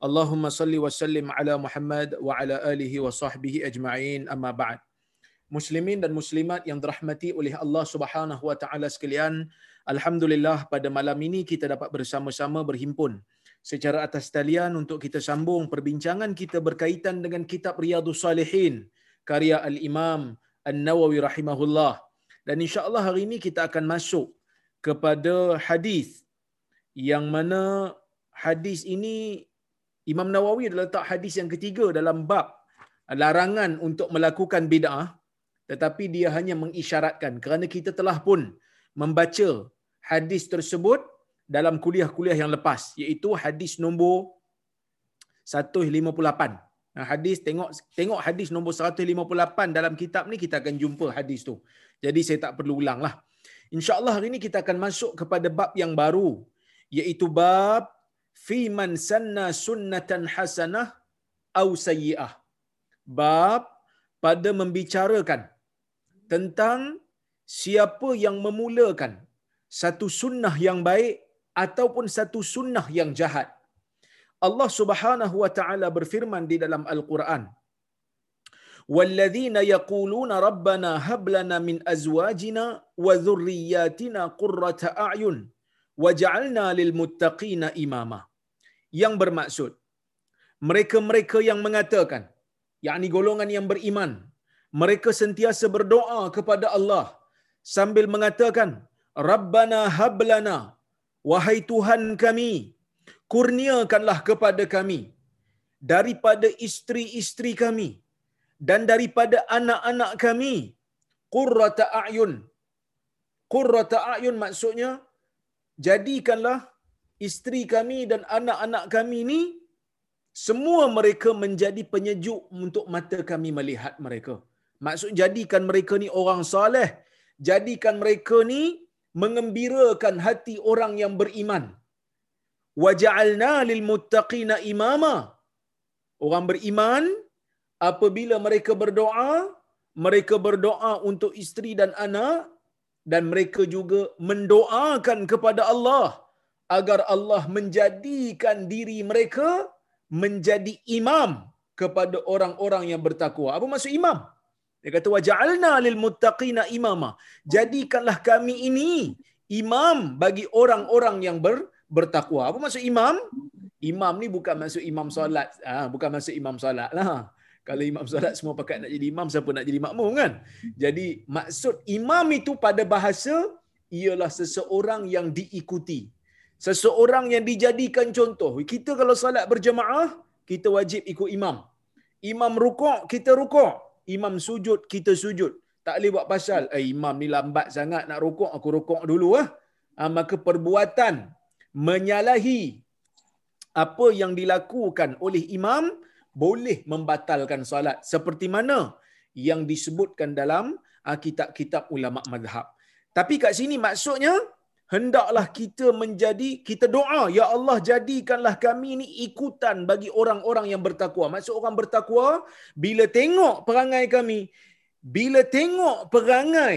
Allahumma salli wa sallim ala Muhammad wa ala alihi wa sahbihi ajma'in amma ba'd. Muslimin dan muslimat yang dirahmati oleh Allah Subhanahu wa taala sekalian, alhamdulillah pada malam ini kita dapat bersama-sama berhimpun secara atas talian untuk kita sambung perbincangan kita berkaitan dengan kitab Riyadhus Salihin karya al-Imam An-Nawawi rahimahullah. Dan insya-Allah hari ini kita akan masuk kepada hadis yang mana hadis ini Imam Nawawi adalah letak hadis yang ketiga dalam bab larangan untuk melakukan bid'ah tetapi dia hanya mengisyaratkan kerana kita telah pun membaca hadis tersebut dalam kuliah-kuliah yang lepas iaitu hadis nombor 158. Nah, hadis tengok tengok hadis nombor 158 dalam kitab ni kita akan jumpa hadis tu. Jadi saya tak perlu ulanglah. Insya-Allah hari ini kita akan masuk kepada bab yang baru iaitu bab fi man sanna sunnatan hasanah au sayyi'ah. Bab pada membicarakan tentang siapa yang memulakan satu sunnah yang baik ataupun satu sunnah yang jahat. Allah Subhanahu wa taala berfirman di dalam Al-Quran, "Walladzina yaquluna rabbana hab lana min azwajina wa dhurriyyatina qurrata a'yun waj'alna lil muttaqina imama." Yang bermaksud mereka-mereka yang mengatakan yakni golongan yang beriman mereka sentiasa berdoa kepada Allah sambil mengatakan Rabbana hablana wahai Tuhan kami kurniakanlah kepada kami daripada isteri-isteri kami dan daripada anak-anak kami qurrata a'yun qurrata a'yun maksudnya jadikanlah isteri kami dan anak-anak kami ni semua mereka menjadi penyejuk untuk mata kami melihat mereka. Maksud jadikan mereka ni orang soleh. Jadikan mereka ni mengembirakan hati orang yang beriman. Waja'alna lil muttaqina imama. Orang beriman apabila mereka berdoa, mereka berdoa untuk isteri dan anak dan mereka juga mendoakan kepada Allah agar Allah menjadikan diri mereka menjadi imam kepada orang-orang yang bertakwa. Apa maksud imam? Dia kata waja'alna lil muttaqina imama. Jadikanlah kami ini imam bagi orang-orang yang ber, bertakwa. Apa maksud imam? Imam ni bukan maksud imam solat. Ha, bukan maksud imam solat lah. Kalau imam solat semua pakat nak jadi imam, siapa nak jadi makmum kan? Jadi maksud imam itu pada bahasa ialah seseorang yang diikuti. Seseorang yang dijadikan contoh. Kita kalau salat berjemaah, kita wajib ikut imam. Imam rukuk, kita rukuk. Imam sujud, kita sujud. Tak boleh buat pasal, eh imam ni lambat sangat nak rukuk, aku rukuk dulu ah. Ha, maka perbuatan menyalahi apa yang dilakukan oleh imam boleh membatalkan salat seperti mana? Yang disebutkan dalam kitab-kitab ulama mazhab. Tapi kat sini maksudnya hendaklah kita menjadi kita doa ya Allah jadikanlah kami ni ikutan bagi orang-orang yang bertakwa. Maksud orang bertakwa bila tengok perangai kami bila tengok perangai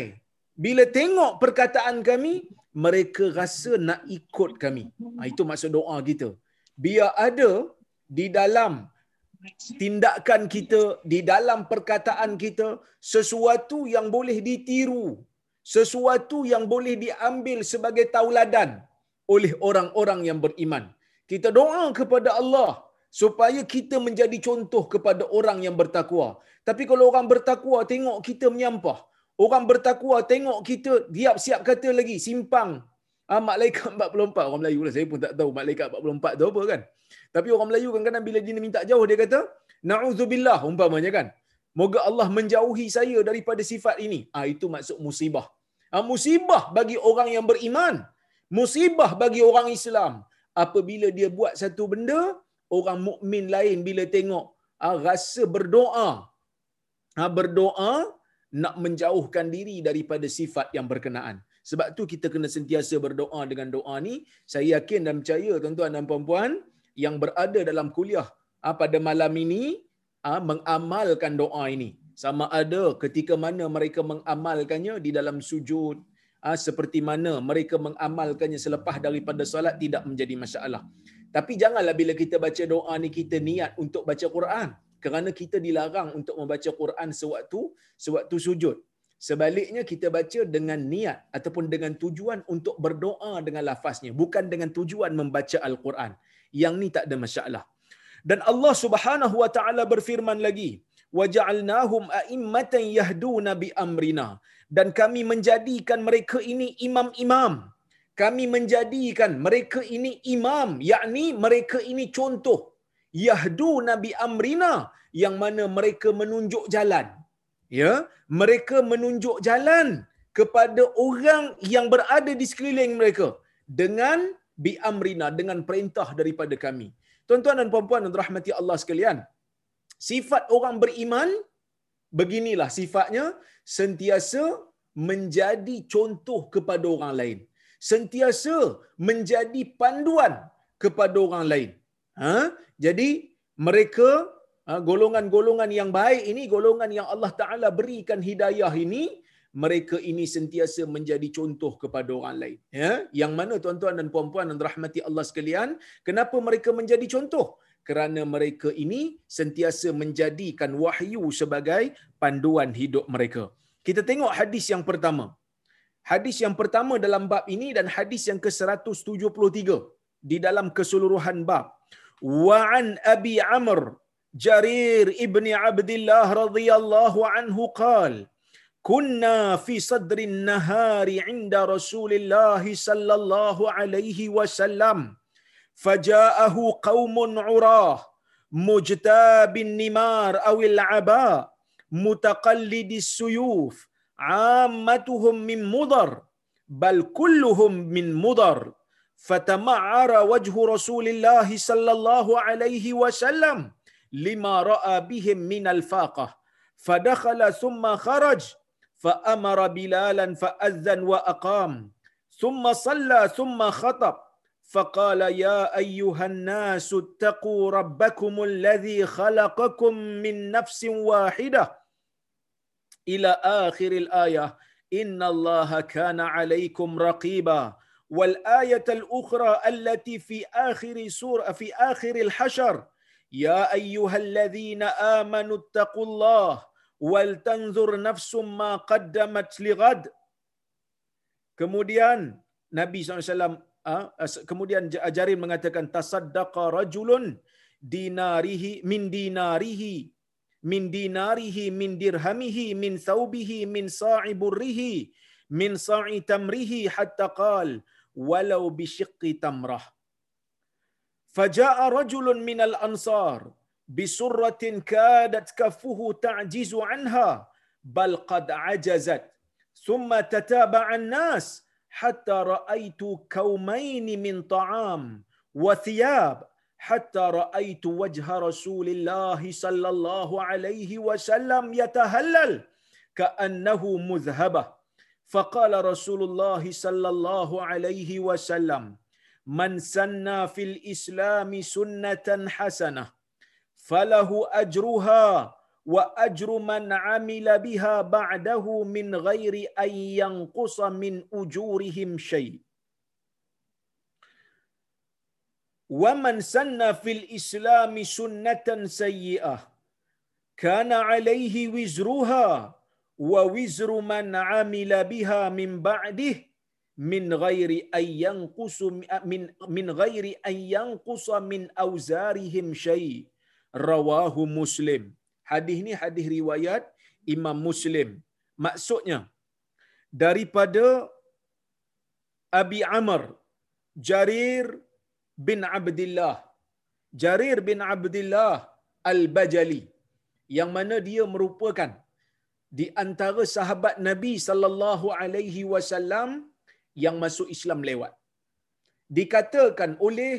bila tengok perkataan kami mereka rasa nak ikut kami. Ha, itu maksud doa kita. Biar ada di dalam tindakan kita di dalam perkataan kita sesuatu yang boleh ditiru sesuatu yang boleh diambil sebagai tauladan oleh orang-orang yang beriman. Kita doa kepada Allah supaya kita menjadi contoh kepada orang yang bertakwa. Tapi kalau orang bertakwa tengok kita menyampah, orang bertakwa tengok kita diap siap kata lagi simpang. Ah malaikat 44 orang Melayu lah saya pun tak tahu malaikat 44 tu apa kan. Tapi orang Melayu kadang-kadang bila dia minta jauh dia kata nauzubillah umpamanya kan. Moga Allah menjauhi saya daripada sifat ini. Ah itu maksud musibah. Ah, musibah bagi orang yang beriman. Musibah bagi orang Islam. Apabila dia buat satu benda, orang mukmin lain bila tengok ha, rasa berdoa ha, berdoa nak menjauhkan diri daripada sifat yang berkenaan sebab tu kita kena sentiasa berdoa dengan doa ni saya yakin dan percaya tuan-tuan dan puan-puan yang berada dalam kuliah ha, pada malam ini ha, mengamalkan doa ini. Sama ada ketika mana mereka mengamalkannya di dalam sujud ha, seperti mana mereka mengamalkannya selepas daripada solat tidak menjadi masalah. Tapi janganlah bila kita baca doa ni kita niat untuk baca Quran. Kerana kita dilarang untuk membaca Quran sewaktu sewaktu sujud. Sebaliknya kita baca dengan niat ataupun dengan tujuan untuk berdoa dengan lafaznya bukan dengan tujuan membaca al-Quran yang ni tak ada masalah. Dan Allah Subhanahu wa taala berfirman lagi waja'alnahum a'immatan yahduna bi amrina. Dan kami menjadikan mereka ini imam-imam. Kami menjadikan mereka ini imam yakni mereka ini contoh. Yahdu nabi amrina yang mana mereka menunjuk jalan. Ya mereka menunjuk jalan kepada orang yang berada di sekeliling mereka dengan bi amrina dengan perintah daripada kami. Tuan-tuan dan puan-puan yang dirahmati Allah sekalian sifat orang beriman beginilah sifatnya sentiasa menjadi contoh kepada orang lain. Sentiasa menjadi panduan kepada orang lain. Ha? Jadi mereka ha, golongan-golongan yang baik ini golongan yang Allah taala berikan hidayah ini mereka ini sentiasa menjadi contoh kepada orang lain ya yang mana tuan-tuan dan puan-puan dan rahmati Allah sekalian kenapa mereka menjadi contoh kerana mereka ini sentiasa menjadikan wahyu sebagai panduan hidup mereka kita tengok hadis yang pertama. Hadis yang pertama dalam bab ini dan hadis yang ke-173 di dalam keseluruhan bab. Wa an Abi Amr Jarir ibni Abdullah radhiyallahu anhu كنا في صدر النهار عند رسول الله صلى الله عليه وسلم فجاءه قوم عراة مجتاب النمار أو العباء متقلد السيوف عامتهم من مضر بل كلهم من مضر فتمعر وجه رسول الله صلى الله عليه وسلم لما رأى بهم من الفاقة فدخل ثم خرج فأمر بلالا فأذن وأقام. ثم صلى ثم خطب. فقال يا أيها الناس اتقوا ربكم الذي خلقكم من نفس واحدة. إلى آخر الآية. إن الله كان عليكم رقيبا. والآية الأخرى التي في آخر سوره في آخر الحشر. يا أيها الذين آمنوا اتقوا الله. Wal tanzur nafsum ma qaddamat lighad kemudian nabi SAW, ah, kemudian ajarin mengatakan tasaddaqa rajulun dinarihi min dinarihi min dinarihi min dirhamihi min thawbihi min sa'i burrihi min sa'i tamrihi hatta qal walau bi tamrah faja'a rajulun min al ansar. بسرة كادت كفه تعجز عنها بل قد عجزت. ثم تتابع الناس حتى رأيت كومين من طعام وثياب حتى رأيت وجه رسول الله صلى الله عليه وسلم يتهلل كأنه مذهبة. فقال رسول الله صلى الله عليه وسلم من سنى في الإسلام سنة حسنة فله أجرها وأجر من عمل بها بعده من غير أن ينقص من أجورهم شيء. ومن سن في الإسلام سنة سيئة كان عليه وزرها ووزر من عمل بها من بعده من غير أن ينقص من من غير أن ينقص من أوزارهم شيء. rawahu muslim. Hadis ni hadis riwayat imam muslim. Maksudnya daripada abi amr jarir bin Abdullah. jarir bin Abdullah al-bajali yang mana dia merupakan di antara sahabat Nabi sallallahu alaihi wasallam yang masuk Islam lewat. Dikatakan oleh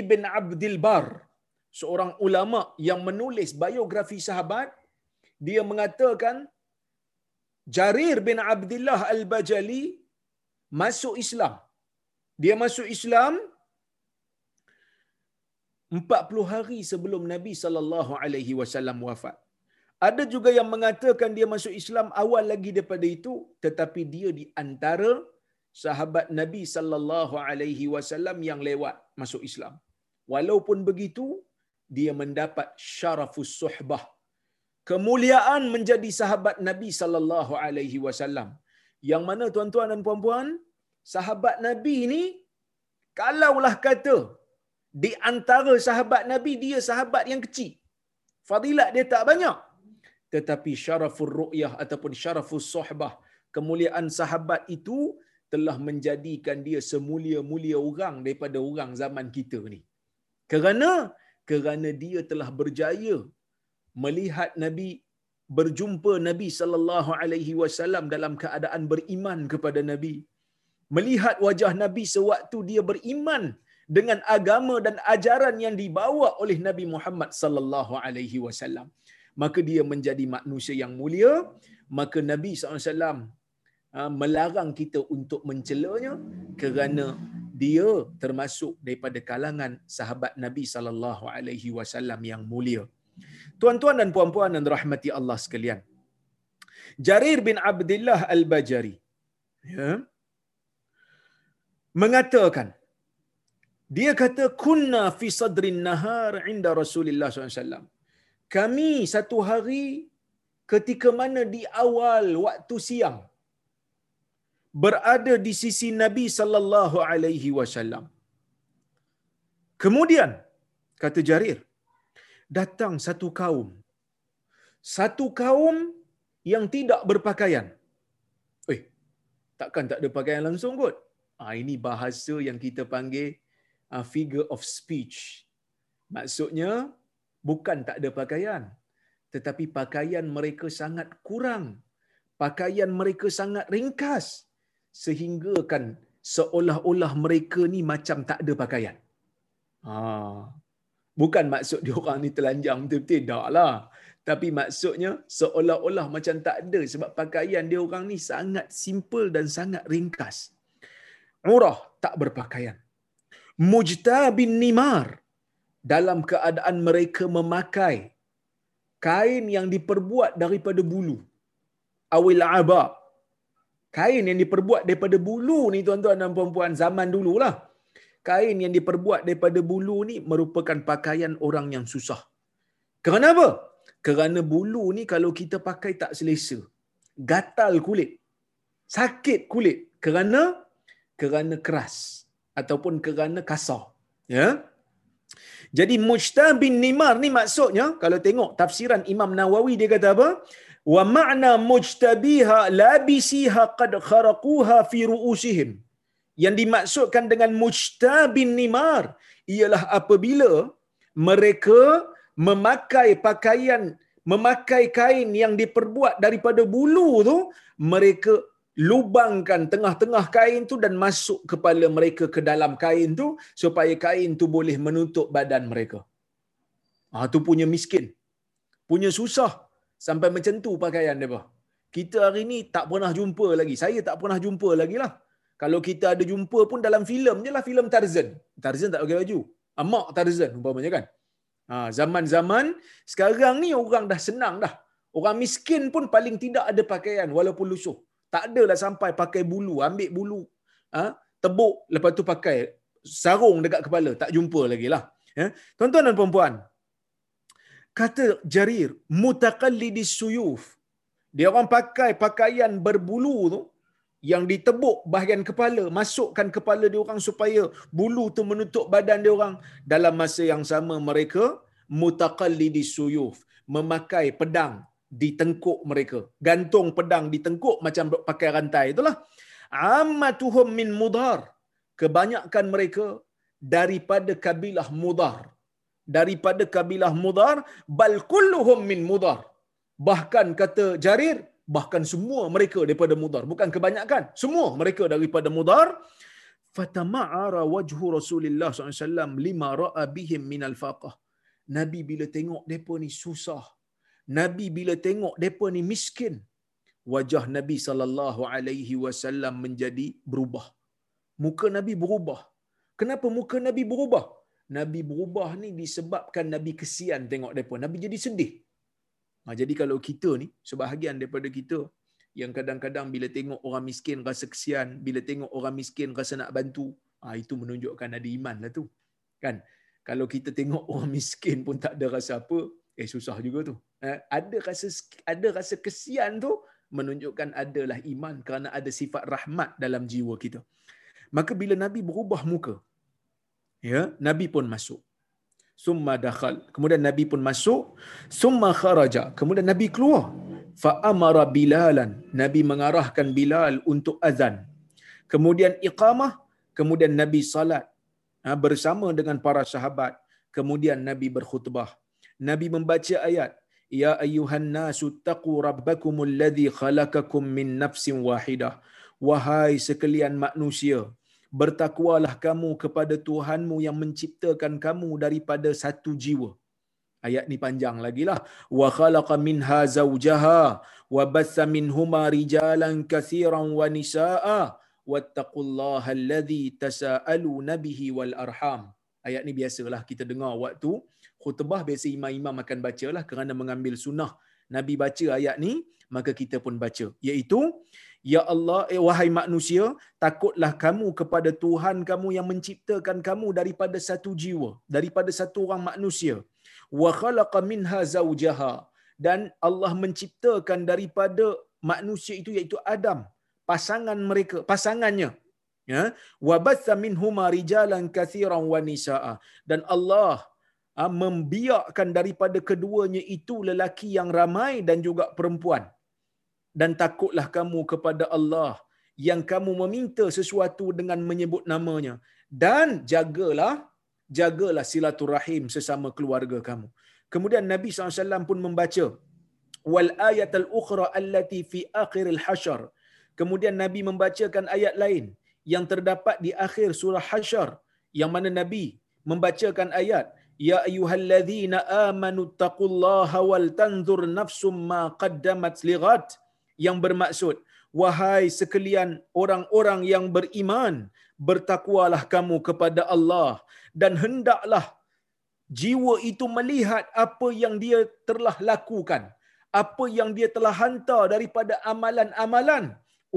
Ibn Abdul Bar seorang ulama yang menulis biografi sahabat dia mengatakan Jarir bin Abdullah Al-Bajali masuk Islam. Dia masuk Islam 40 hari sebelum Nabi sallallahu alaihi wasallam wafat. Ada juga yang mengatakan dia masuk Islam awal lagi daripada itu tetapi dia di antara sahabat Nabi sallallahu alaihi wasallam yang lewat masuk Islam. Walaupun begitu dia mendapat syarafus suhbah. Kemuliaan menjadi sahabat Nabi sallallahu alaihi wasallam. Yang mana tuan-tuan dan puan-puan, sahabat Nabi ni kalaulah kata di antara sahabat Nabi dia sahabat yang kecil. Fadilat dia tak banyak. Tetapi syaraful ru'yah ataupun syaraful sohbah, kemuliaan sahabat itu telah menjadikan dia semulia-mulia orang daripada orang zaman kita ni. Kerana kerana dia telah berjaya melihat Nabi berjumpa Nabi sallallahu alaihi wasallam dalam keadaan beriman kepada Nabi. Melihat wajah Nabi sewaktu dia beriman dengan agama dan ajaran yang dibawa oleh Nabi Muhammad sallallahu alaihi wasallam maka dia menjadi manusia yang mulia maka Nabi SAW ha, melarang kita untuk mencelanya kerana dia termasuk daripada kalangan sahabat Nabi sallallahu alaihi wasallam yang mulia. Tuan-tuan dan puan-puan yang rahmati Allah sekalian. Jarir bin Abdullah Al-Bajari ya, mengatakan dia kata kunna fi sadrin nahar inda Rasulullah SAW. Kami satu hari ketika mana di awal waktu siang berada di sisi Nabi sallallahu alaihi wasallam. Kemudian kata Jarir, datang satu kaum. Satu kaum yang tidak berpakaian. Eh, takkan tak ada pakaian langsung kot? Ah ini bahasa yang kita panggil uh, figure of speech. Maksudnya bukan tak ada pakaian, tetapi pakaian mereka sangat kurang. Pakaian mereka sangat ringkas sehingga kan seolah-olah mereka ni macam tak ada pakaian. Ha. Bukan maksud dia orang ni telanjang betul-betul tak lah. Tapi maksudnya seolah-olah macam tak ada sebab pakaian dia orang ni sangat simple dan sangat ringkas. Urah tak berpakaian mujtabin nimar dalam keadaan mereka memakai kain yang diperbuat daripada bulu awil aba kain yang diperbuat daripada bulu ni tuan-tuan dan puan-puan zaman dululah. Kain yang diperbuat daripada bulu ni merupakan pakaian orang yang susah. Kerana apa? Kerana bulu ni kalau kita pakai tak selesa. Gatal kulit. Sakit kulit. Kerana? Kerana keras. Ataupun kerana kasar. Ya. Jadi mujtabin nimar ni maksudnya kalau tengok tafsiran Imam Nawawi dia kata apa? Wa ma'na mujtabiha labisiha qad kharaquha fi ru'usihim. Yang dimaksudkan dengan mujtabin nimar ialah apabila mereka memakai pakaian memakai kain yang diperbuat daripada bulu tu mereka lubangkan tengah-tengah kain tu dan masuk kepala mereka ke dalam kain tu supaya kain tu boleh menutup badan mereka. Ah tu punya miskin. Punya susah sampai macam tu pakaian dia. Kita hari ni tak pernah jumpa lagi. Saya tak pernah jumpa lagi lah. Kalau kita ada jumpa pun dalam filem je lah, filem Tarzan. Tarzan tak pakai baju. Amak Tarzan umpamanya kan. Ha, zaman-zaman sekarang ni orang dah senang dah. Orang miskin pun paling tidak ada pakaian walaupun lusuh. Tak adalah sampai pakai bulu, ambil bulu, ha, tebuk, lepas tu pakai sarung dekat kepala. Tak jumpa lagi lah. Ya. Tuan-tuan dan puan-puan, kata Jarir, mutakallidis suyuf. Dia orang pakai pakaian berbulu tu, yang ditebuk bahagian kepala, masukkan kepala dia orang supaya bulu tu menutup badan dia orang. Dalam masa yang sama mereka, mutakallidis suyuf. Memakai pedang, di tengkuk mereka. Gantung pedang di tengkuk macam pakai rantai itulah. Ammatuhum min mudar. Kebanyakan mereka daripada kabilah mudar. Daripada kabilah mudar. Bal kulluhum min mudar. Bahkan kata Jarir, bahkan semua mereka daripada mudar. Bukan kebanyakan. Semua mereka daripada mudar. Fatama'ara wajhu Rasulullah SAW lima ra'a bihim minal faqah. Nabi bila tengok depa ni susah. Nabi bila tengok depa ni miskin, wajah Nabi sallallahu alaihi wasallam menjadi berubah. Muka Nabi berubah. Kenapa muka Nabi berubah? Nabi berubah ni disebabkan Nabi kesian tengok depa. Nabi jadi sedih. Ha, jadi kalau kita ni, sebahagian daripada kita yang kadang-kadang bila tengok orang miskin rasa kesian, bila tengok orang miskin rasa nak bantu, ha, itu menunjukkan ada iman lah tu. Kan? Kalau kita tengok orang miskin pun tak ada rasa apa, eh susah juga tu. Ha, ada rasa ada rasa kesian tu menunjukkan adalah iman kerana ada sifat rahmat dalam jiwa kita. Maka bila Nabi berubah muka, ya, Nabi pun masuk. Summa dakhal. Kemudian Nabi pun masuk. Summa kharaja. Kemudian Nabi keluar. Fa amara Bilalan. Nabi mengarahkan Bilal untuk azan. Kemudian iqamah. Kemudian Nabi salat ha, bersama dengan para sahabat. Kemudian Nabi berkhutbah. Nabi membaca ayat. Ya ayyuhan nasu taqu rabbakumul ladzi khalaqakum min nafsin wahidah. Wahai sekalian manusia, bertakwalah kamu kepada Tuhanmu yang menciptakan kamu daripada satu jiwa. Ayat ni panjang lagi lah. Wa khalaqa minha zawjaha wa bassa minhuma rijalan kathiran wa nisa'a wattaqullaha alladhi tasaalu nabihi wal arham. Ayat ni biasalah kita dengar waktu khutbah biasa imam-imam akan bacalah kerana mengambil sunnah. Nabi baca ayat ni, maka kita pun baca. Iaitu, Ya Allah, eh, wahai manusia, takutlah kamu kepada Tuhan kamu yang menciptakan kamu daripada satu jiwa, daripada satu orang manusia. Wa khalaqa minha zawjaha. Dan Allah menciptakan daripada manusia itu iaitu Adam, pasangan mereka, pasangannya. Ya, wa batha minhuma rijalan katsiran wa nisaa. Dan Allah ah, membiakkan daripada keduanya itu lelaki yang ramai dan juga perempuan dan takutlah kamu kepada Allah yang kamu meminta sesuatu dengan menyebut namanya dan jagalah jagalah silaturahim sesama keluarga kamu. Kemudian Nabi SAW pun membaca wal ayat al ukhra allati fi akhir al hashar. Kemudian Nabi membacakan ayat lain yang terdapat di akhir surah Hasyar yang mana Nabi membacakan ayat Ya ayyuhalladzina amanu taqullaha wal tanzur nafsum ma qaddamat lighat yang bermaksud wahai sekalian orang-orang yang beriman bertakwalah kamu kepada Allah dan hendaklah jiwa itu melihat apa yang dia telah lakukan apa yang dia telah hantar daripada amalan-amalan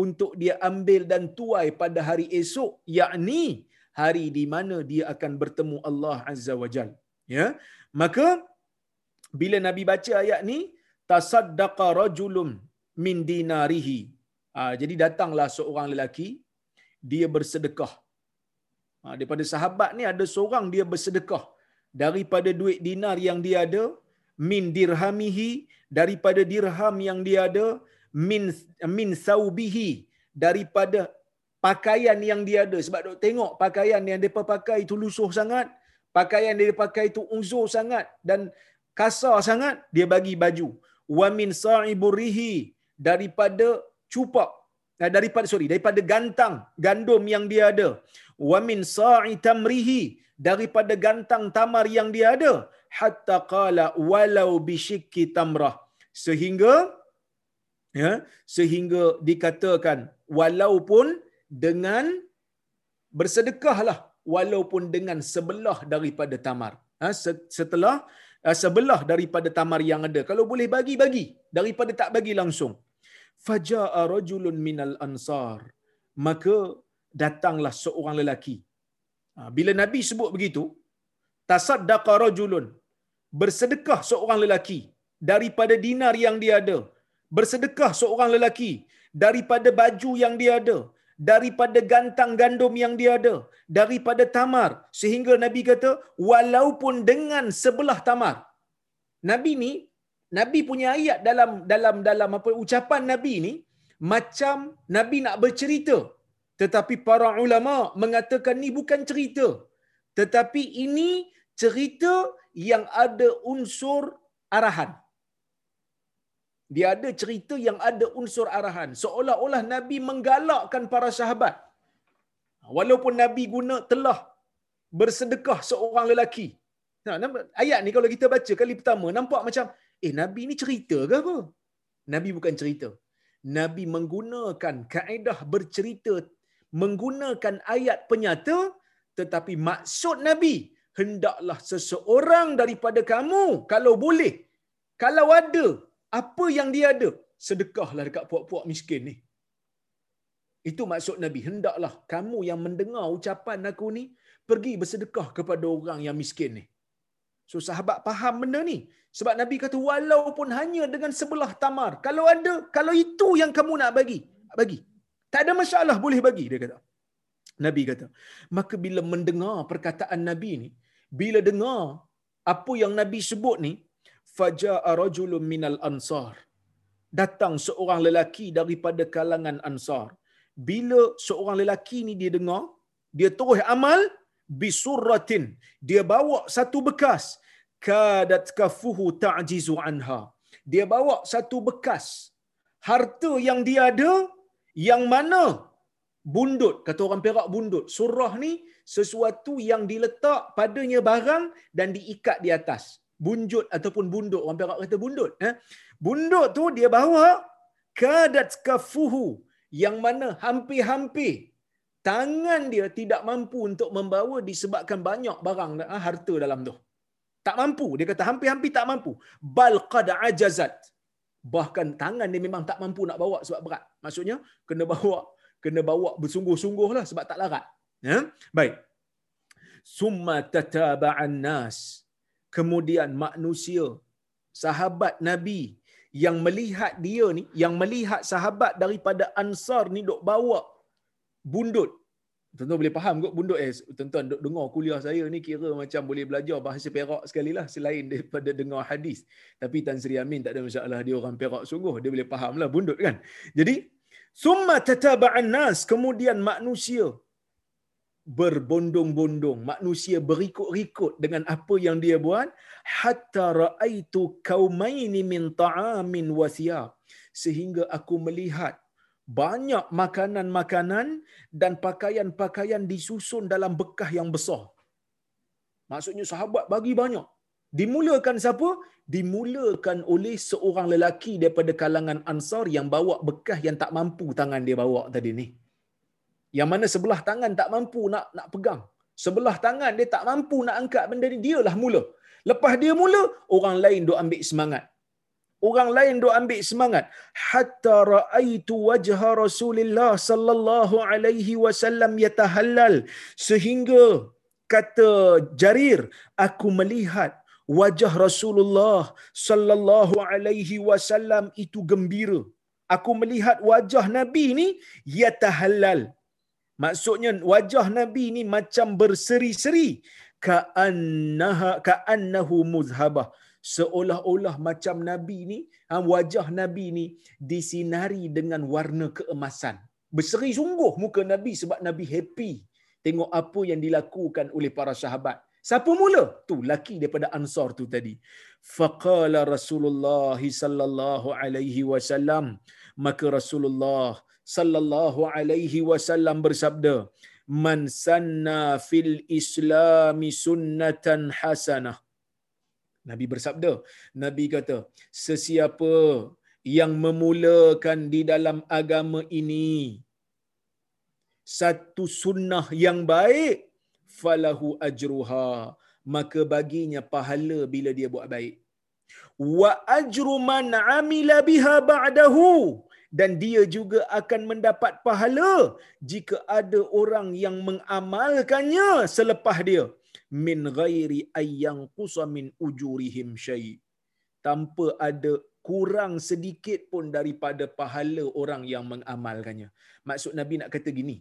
untuk dia ambil dan tuai pada hari esok yakni hari di mana dia akan bertemu Allah Azza wa Jal. Ya. Maka bila Nabi baca ayat ni tasaddaqa rajulun min dinarihi. Ha, jadi datanglah seorang lelaki, dia bersedekah. Ha, daripada sahabat ni ada seorang dia bersedekah daripada duit dinar yang dia ada, min dirhamihi daripada dirham yang dia ada, min min saubihi daripada pakaian yang dia ada. Sebab dok tengok pakaian yang dia pakai itu lusuh sangat, pakaian yang dia pakai itu uzur sangat dan kasar sangat, dia bagi baju. Wa min sa'iburihi daripada cupak eh, daripada sorry daripada gantang gandum yang dia ada. Wa min sa'i tamrihi daripada gantang tamar yang dia ada. Hatta qala walau bisyikki tamrah. Sehingga ya sehingga dikatakan walaupun dengan bersedekahlah walaupun dengan sebelah daripada tamar. Ha, setelah eh, sebelah daripada tamar yang ada. Kalau boleh bagi bagi. Daripada tak bagi langsung faja'a rajulun minal ansar. Maka datanglah seorang lelaki. Ha, bila nabi sebut begitu tasaddaqa rajulun. Bersedekah seorang lelaki daripada dinar yang dia ada. Bersedekah seorang lelaki daripada baju yang dia ada. Daripada gantang gandum yang dia ada. Daripada tamar. Sehingga nabi kata walaupun dengan sebelah tamar. Nabi ni Nabi punya ayat dalam dalam dalam apa ucapan Nabi ni macam Nabi nak bercerita. Tetapi para ulama mengatakan ni bukan cerita. Tetapi ini cerita yang ada unsur arahan. Dia ada cerita yang ada unsur arahan. Seolah-olah Nabi menggalakkan para sahabat. Walaupun Nabi guna telah bersedekah seorang lelaki. Ayat ni kalau kita baca kali pertama nampak macam eh Nabi ni cerita ke apa? Nabi bukan cerita. Nabi menggunakan kaedah bercerita menggunakan ayat penyata tetapi maksud Nabi hendaklah seseorang daripada kamu kalau boleh kalau ada apa yang dia ada sedekahlah dekat puak-puak miskin ni itu maksud Nabi hendaklah kamu yang mendengar ucapan aku ni pergi bersedekah kepada orang yang miskin ni so sahabat faham benda ni. Sebab Nabi kata walaupun hanya dengan sebelah tamar kalau ada kalau itu yang kamu nak bagi bagi. Tak ada masalah boleh bagi dia kata. Nabi kata maka bila mendengar perkataan Nabi ni bila dengar apa yang Nabi sebut ni faja'a rajulun minal ansar. Datang seorang lelaki daripada kalangan ansar. Bila seorang lelaki ni dia dengar dia terus amal bisurratin. Dia bawa satu bekas. Kadat kafuhu ta'jizu anha. Dia bawa satu bekas harta yang dia ada yang mana bundut kata orang Perak bundut surah ni sesuatu yang diletak padanya barang dan diikat di atas. Bunjut ataupun bundut orang Perak kata bundut eh? Bundut tu dia bawa kadat kafuhu yang mana hampir-hampir tangan dia tidak mampu untuk membawa disebabkan banyak barang ah, harta dalam tu tak mampu dia kata hampir-hampir tak mampu bal qad ajazat bahkan tangan dia memang tak mampu nak bawa sebab berat maksudnya kena bawa kena bawa bersungguh-sungguh lah sebab tak larat. Ya? Baik. Summa tataba'an nas. Kemudian manusia, sahabat Nabi yang melihat dia ni, yang melihat sahabat daripada Ansar ni duk bawa bundut. Tuan-tuan boleh faham kot bundut eh. Tuan-tuan dengar kuliah saya ni kira macam boleh belajar bahasa Perak sekali lah selain daripada dengar hadis. Tapi Tan Sri Amin tak ada masalah dia orang Perak sungguh. Dia boleh faham lah bundut kan. Jadi Summa tataba'an nas. Kemudian manusia berbondong-bondong. Manusia berikut-ikut dengan apa yang dia buat. Hatta ra'aitu kaumaini min ta'amin wasiyab. Sehingga aku melihat banyak makanan-makanan dan pakaian-pakaian disusun dalam bekah yang besar. Maksudnya sahabat bagi banyak. Dimulakan siapa? Dimulakan oleh seorang lelaki daripada kalangan Ansar yang bawa bekas yang tak mampu tangan dia bawa tadi ni. Yang mana sebelah tangan tak mampu nak nak pegang. Sebelah tangan dia tak mampu nak angkat benda ni, dialah mula. Lepas dia mula, orang lain duk ambil semangat. Orang lain duk ambil semangat. Hatta ra'aitu wajha Rasulullah sallallahu alaihi wasallam yatahallal. Sehingga kata Jarir, aku melihat wajah Rasulullah sallallahu alaihi wasallam itu gembira. Aku melihat wajah Nabi ni yatahallal. Maksudnya wajah Nabi ni macam berseri-seri ka'annaha ka'annahu muzhabah. Seolah-olah macam Nabi ni, ha, wajah Nabi ni disinari dengan warna keemasan. Berseri sungguh muka Nabi sebab Nabi happy tengok apa yang dilakukan oleh para sahabat. Siapa mula? Tu laki daripada Ansar tu tadi. Faqala Rasulullah sallallahu alaihi wasallam. Maka Rasulullah sallallahu alaihi wasallam bersabda, "Man sanna fil Islam sunnatan hasanah." Nabi bersabda, Nabi kata, sesiapa yang memulakan di dalam agama ini satu sunnah yang baik, falahu ajruha. Maka baginya pahala bila dia buat baik. Wa ajru man amila biha ba'dahu. Dan dia juga akan mendapat pahala jika ada orang yang mengamalkannya selepas dia min ghairi ayyang qusa min ujurihim syai tanpa ada kurang sedikit pun daripada pahala orang yang mengamalkannya maksud nabi nak kata gini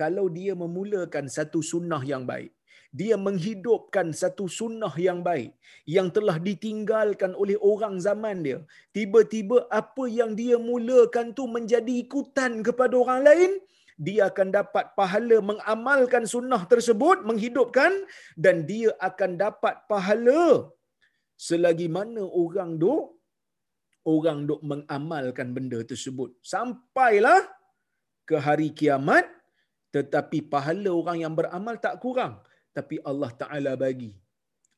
kalau dia memulakan satu sunnah yang baik, dia menghidupkan satu sunnah yang baik yang telah ditinggalkan oleh orang zaman dia. Tiba-tiba apa yang dia mulakan tu menjadi ikutan kepada orang lain, dia akan dapat pahala mengamalkan sunnah tersebut, menghidupkan dan dia akan dapat pahala. Selagi mana orang duk orang duk mengamalkan benda tersebut. Sampailah ke hari kiamat, tetapi pahala orang yang beramal tak kurang. Tapi Allah Taala bagi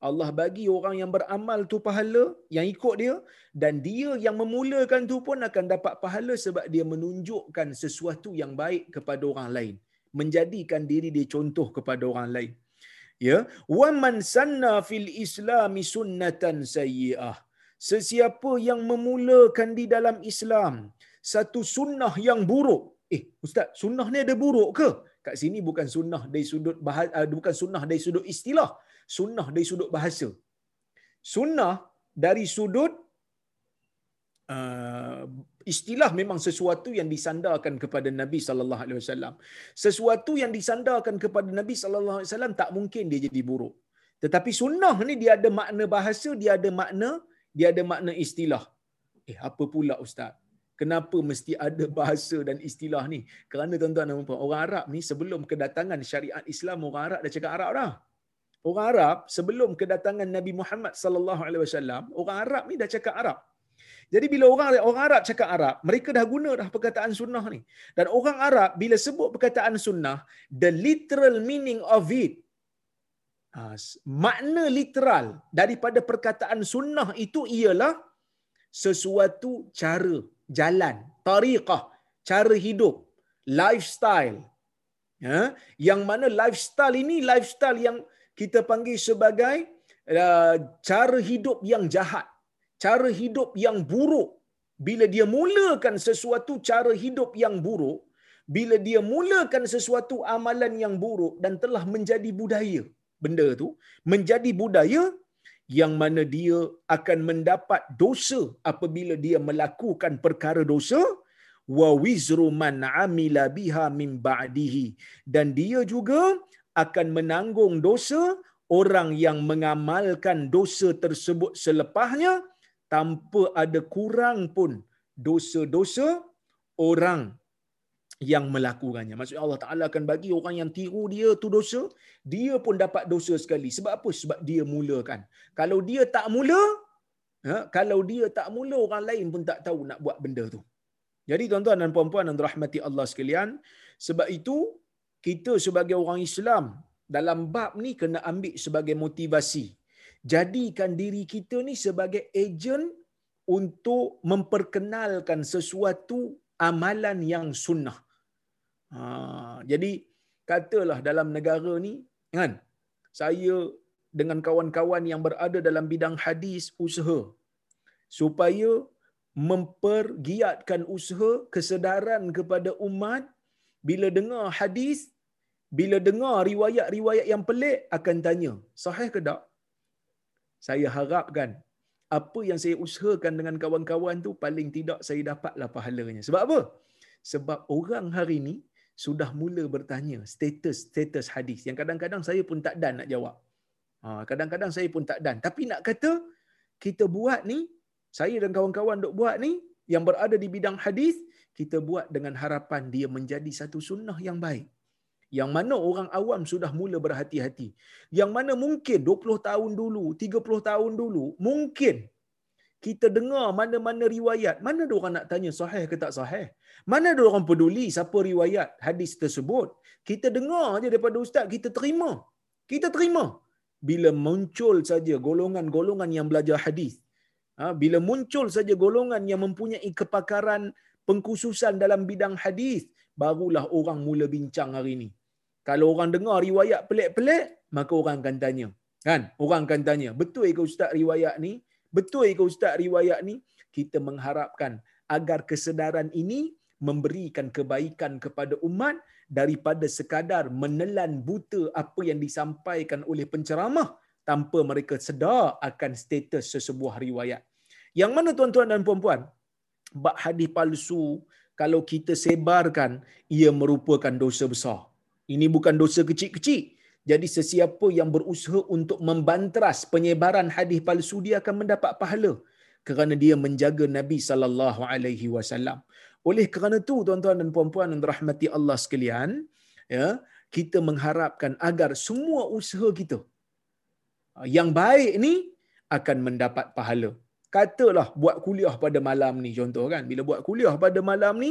Allah bagi orang yang beramal tu pahala yang ikut dia dan dia yang memulakan tu pun akan dapat pahala sebab dia menunjukkan sesuatu yang baik kepada orang lain. Menjadikan diri dia contoh kepada orang lain. Ya? Wa man sanna fil islami sunnatan sayyi'ah. Sesiapa yang memulakan di dalam Islam satu sunnah yang buruk. Eh ustaz sunnah ni ada buruk ke? Kat sini bukan sunnah dari sudut bahasa, uh, bukan sunnah dari sudut istilah sunnah dari sudut bahasa. Sunnah dari sudut uh, istilah memang sesuatu yang disandarkan kepada Nabi sallallahu alaihi wasallam. Sesuatu yang disandarkan kepada Nabi sallallahu alaihi wasallam tak mungkin dia jadi buruk. Tetapi sunnah ni dia ada makna bahasa dia ada makna dia ada makna istilah. Eh apa pula ustaz? Kenapa mesti ada bahasa dan istilah ni? Kerana tuan-tuan dan puan orang Arab ni sebelum kedatangan syariat Islam orang Arab dah cakap Arab dah. Orang Arab sebelum kedatangan Nabi Muhammad sallallahu alaihi wasallam, orang Arab ni dah cakap Arab. Jadi bila orang orang Arab cakap Arab, mereka dah guna dah perkataan sunnah ni. Dan orang Arab bila sebut perkataan sunnah, the literal meaning of it ha, makna literal daripada perkataan sunnah itu ialah sesuatu cara jalan, tariqah, cara hidup, lifestyle. Ya, yang mana lifestyle ini lifestyle yang kita panggil sebagai uh, cara hidup yang jahat, cara hidup yang buruk. Bila dia mulakan sesuatu cara hidup yang buruk, bila dia mulakan sesuatu amalan yang buruk dan telah menjadi budaya, benda tu menjadi budaya, yang mana dia akan mendapat dosa apabila dia melakukan perkara dosa wa wizru man amila biha min ba'dihi dan dia juga akan menanggung dosa orang yang mengamalkan dosa tersebut selepasnya tanpa ada kurang pun dosa-dosa orang yang melakukannya. Maksudnya Allah Ta'ala akan bagi orang yang tiru dia tu dosa, dia pun dapat dosa sekali. Sebab apa? Sebab dia mulakan. Kalau dia tak mula, ha, kalau dia tak mula, orang lain pun tak tahu nak buat benda tu. Jadi tuan-tuan dan puan-puan yang dirahmati Allah sekalian, sebab itu kita sebagai orang Islam dalam bab ni kena ambil sebagai motivasi. Jadikan diri kita ni sebagai ejen untuk memperkenalkan sesuatu amalan yang sunnah. Ha, jadi katalah dalam negara ni kan saya dengan kawan-kawan yang berada dalam bidang hadis usaha supaya mempergiatkan usaha kesedaran kepada umat bila dengar hadis bila dengar riwayat-riwayat yang pelik akan tanya sahih ke tak saya harapkan apa yang saya usahakan dengan kawan-kawan tu paling tidak saya dapatlah pahalanya sebab apa sebab orang hari ini sudah mula bertanya status-status hadis yang kadang-kadang saya pun tak dan nak jawab. Ha, kadang-kadang saya pun tak dan. Tapi nak kata kita buat ni, saya dan kawan-kawan duk buat ni, yang berada di bidang hadis, kita buat dengan harapan dia menjadi satu sunnah yang baik. Yang mana orang awam sudah mula berhati-hati. Yang mana mungkin 20 tahun dulu, 30 tahun dulu, mungkin kita dengar mana-mana riwayat, mana ada orang nak tanya sahih ke tak sahih? Mana ada orang peduli siapa riwayat hadis tersebut? Kita dengar aja daripada ustaz, kita terima. Kita terima. Bila muncul saja golongan-golongan yang belajar hadis, ha, bila muncul saja golongan yang mempunyai kepakaran pengkhususan dalam bidang hadis, barulah orang mula bincang hari ini. Kalau orang dengar riwayat pelik-pelik, maka orang akan tanya. Kan? Orang akan tanya, betul ke ustaz riwayat ni? Betul ke ustaz riwayat ni? Kita mengharapkan agar kesedaran ini memberikan kebaikan kepada umat daripada sekadar menelan buta apa yang disampaikan oleh penceramah tanpa mereka sedar akan status sesebuah riwayat. Yang mana tuan-tuan dan puan-puan, bab hadis palsu kalau kita sebarkan ia merupakan dosa besar. Ini bukan dosa kecil-kecil. Jadi sesiapa yang berusaha untuk membanteras penyebaran hadis palsu dia akan mendapat pahala kerana dia menjaga Nabi sallallahu alaihi wasallam. Oleh kerana itu tuan-tuan dan puan-puan yang dirahmati Allah sekalian, ya, kita mengharapkan agar semua usaha kita yang baik ni akan mendapat pahala. Katalah buat kuliah pada malam ni contoh kan. Bila buat kuliah pada malam ni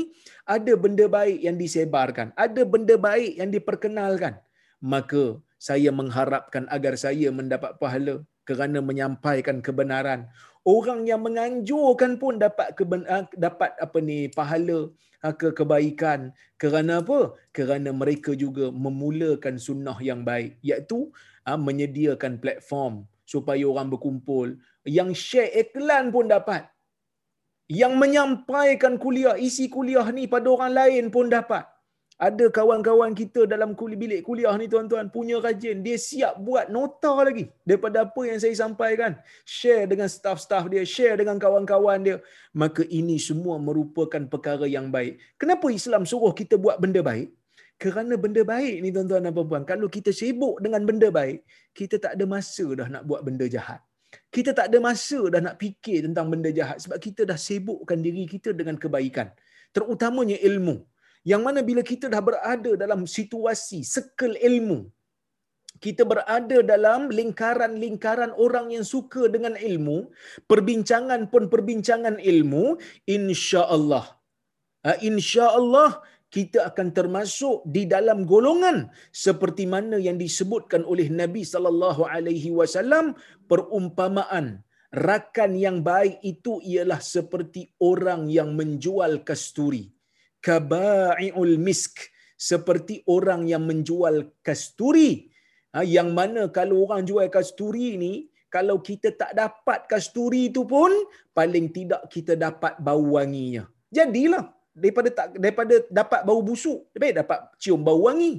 ada benda baik yang disebarkan, ada benda baik yang diperkenalkan. Maka saya mengharapkan agar saya mendapat pahala. kerana menyampaikan kebenaran. Orang yang menganjurkan pun dapat keben, ah, dapat apa ni pahala ah, ke kebaikan. Kerana apa? Kerana mereka juga memulakan sunnah yang baik iaitu ah, menyediakan platform supaya orang berkumpul. Yang share iklan pun dapat. Yang menyampaikan kuliah, isi kuliah ni pada orang lain pun dapat. Ada kawan-kawan kita dalam kuliah, bilik kuliah ni tuan-tuan punya rajin. Dia siap buat nota lagi daripada apa yang saya sampaikan. Share dengan staff-staff dia, share dengan kawan-kawan dia. Maka ini semua merupakan perkara yang baik. Kenapa Islam suruh kita buat benda baik? Kerana benda baik ni tuan-tuan dan puan-puan. Kalau kita sibuk dengan benda baik, kita tak ada masa dah nak buat benda jahat. Kita tak ada masa dah nak fikir tentang benda jahat sebab kita dah sibukkan diri kita dengan kebaikan. Terutamanya ilmu yang mana bila kita dah berada dalam situasi sekel ilmu kita berada dalam lingkaran-lingkaran orang yang suka dengan ilmu perbincangan pun perbincangan ilmu insya-Allah ha, insya-Allah kita akan termasuk di dalam golongan seperti mana yang disebutkan oleh Nabi sallallahu alaihi wasallam perumpamaan rakan yang baik itu ialah seperti orang yang menjual kasturi. Kaba'iul misk seperti orang yang menjual kasturi. Ha, yang mana kalau orang jual kasturi ni kalau kita tak dapat kasturi itu pun paling tidak kita dapat bau wanginya. Jadilah daripada tak daripada dapat bau busuk lebih dapat cium bau wangi.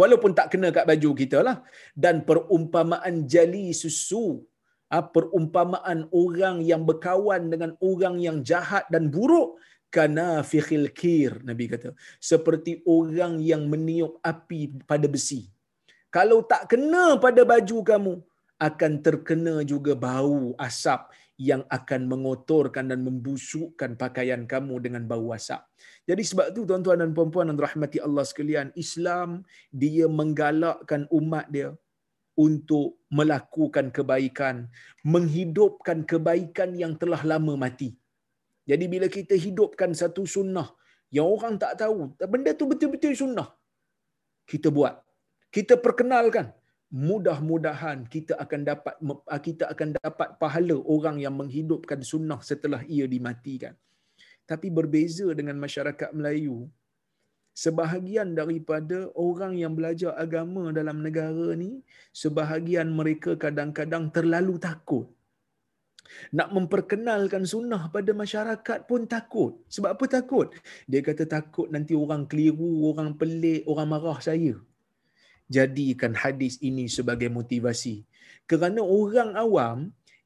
Walaupun tak kena kat baju kita lah. Dan perumpamaan jali susu ha, perumpamaan orang yang berkawan dengan orang yang jahat dan buruk kana fikhil kir nabi kata. Seperti orang yang meniup api pada besi. Kalau tak kena pada baju kamu akan terkena juga bau asap yang akan mengotorkan dan membusukkan pakaian kamu dengan bau asap. Jadi sebab tu tuan-tuan dan puan-puan yang rahmati Allah sekalian, Islam dia menggalakkan umat dia untuk melakukan kebaikan, menghidupkan kebaikan yang telah lama mati. Jadi bila kita hidupkan satu sunnah yang orang tak tahu, benda tu betul-betul sunnah. Kita buat. Kita perkenalkan. Mudah-mudahan kita akan dapat kita akan dapat pahala orang yang menghidupkan sunnah setelah ia dimatikan. Tapi berbeza dengan masyarakat Melayu, sebahagian daripada orang yang belajar agama dalam negara ni, sebahagian mereka kadang-kadang terlalu takut nak memperkenalkan sunnah pada masyarakat pun takut. Sebab apa takut? Dia kata takut nanti orang keliru, orang pelik, orang marah saya. Jadikan hadis ini sebagai motivasi. Kerana orang awam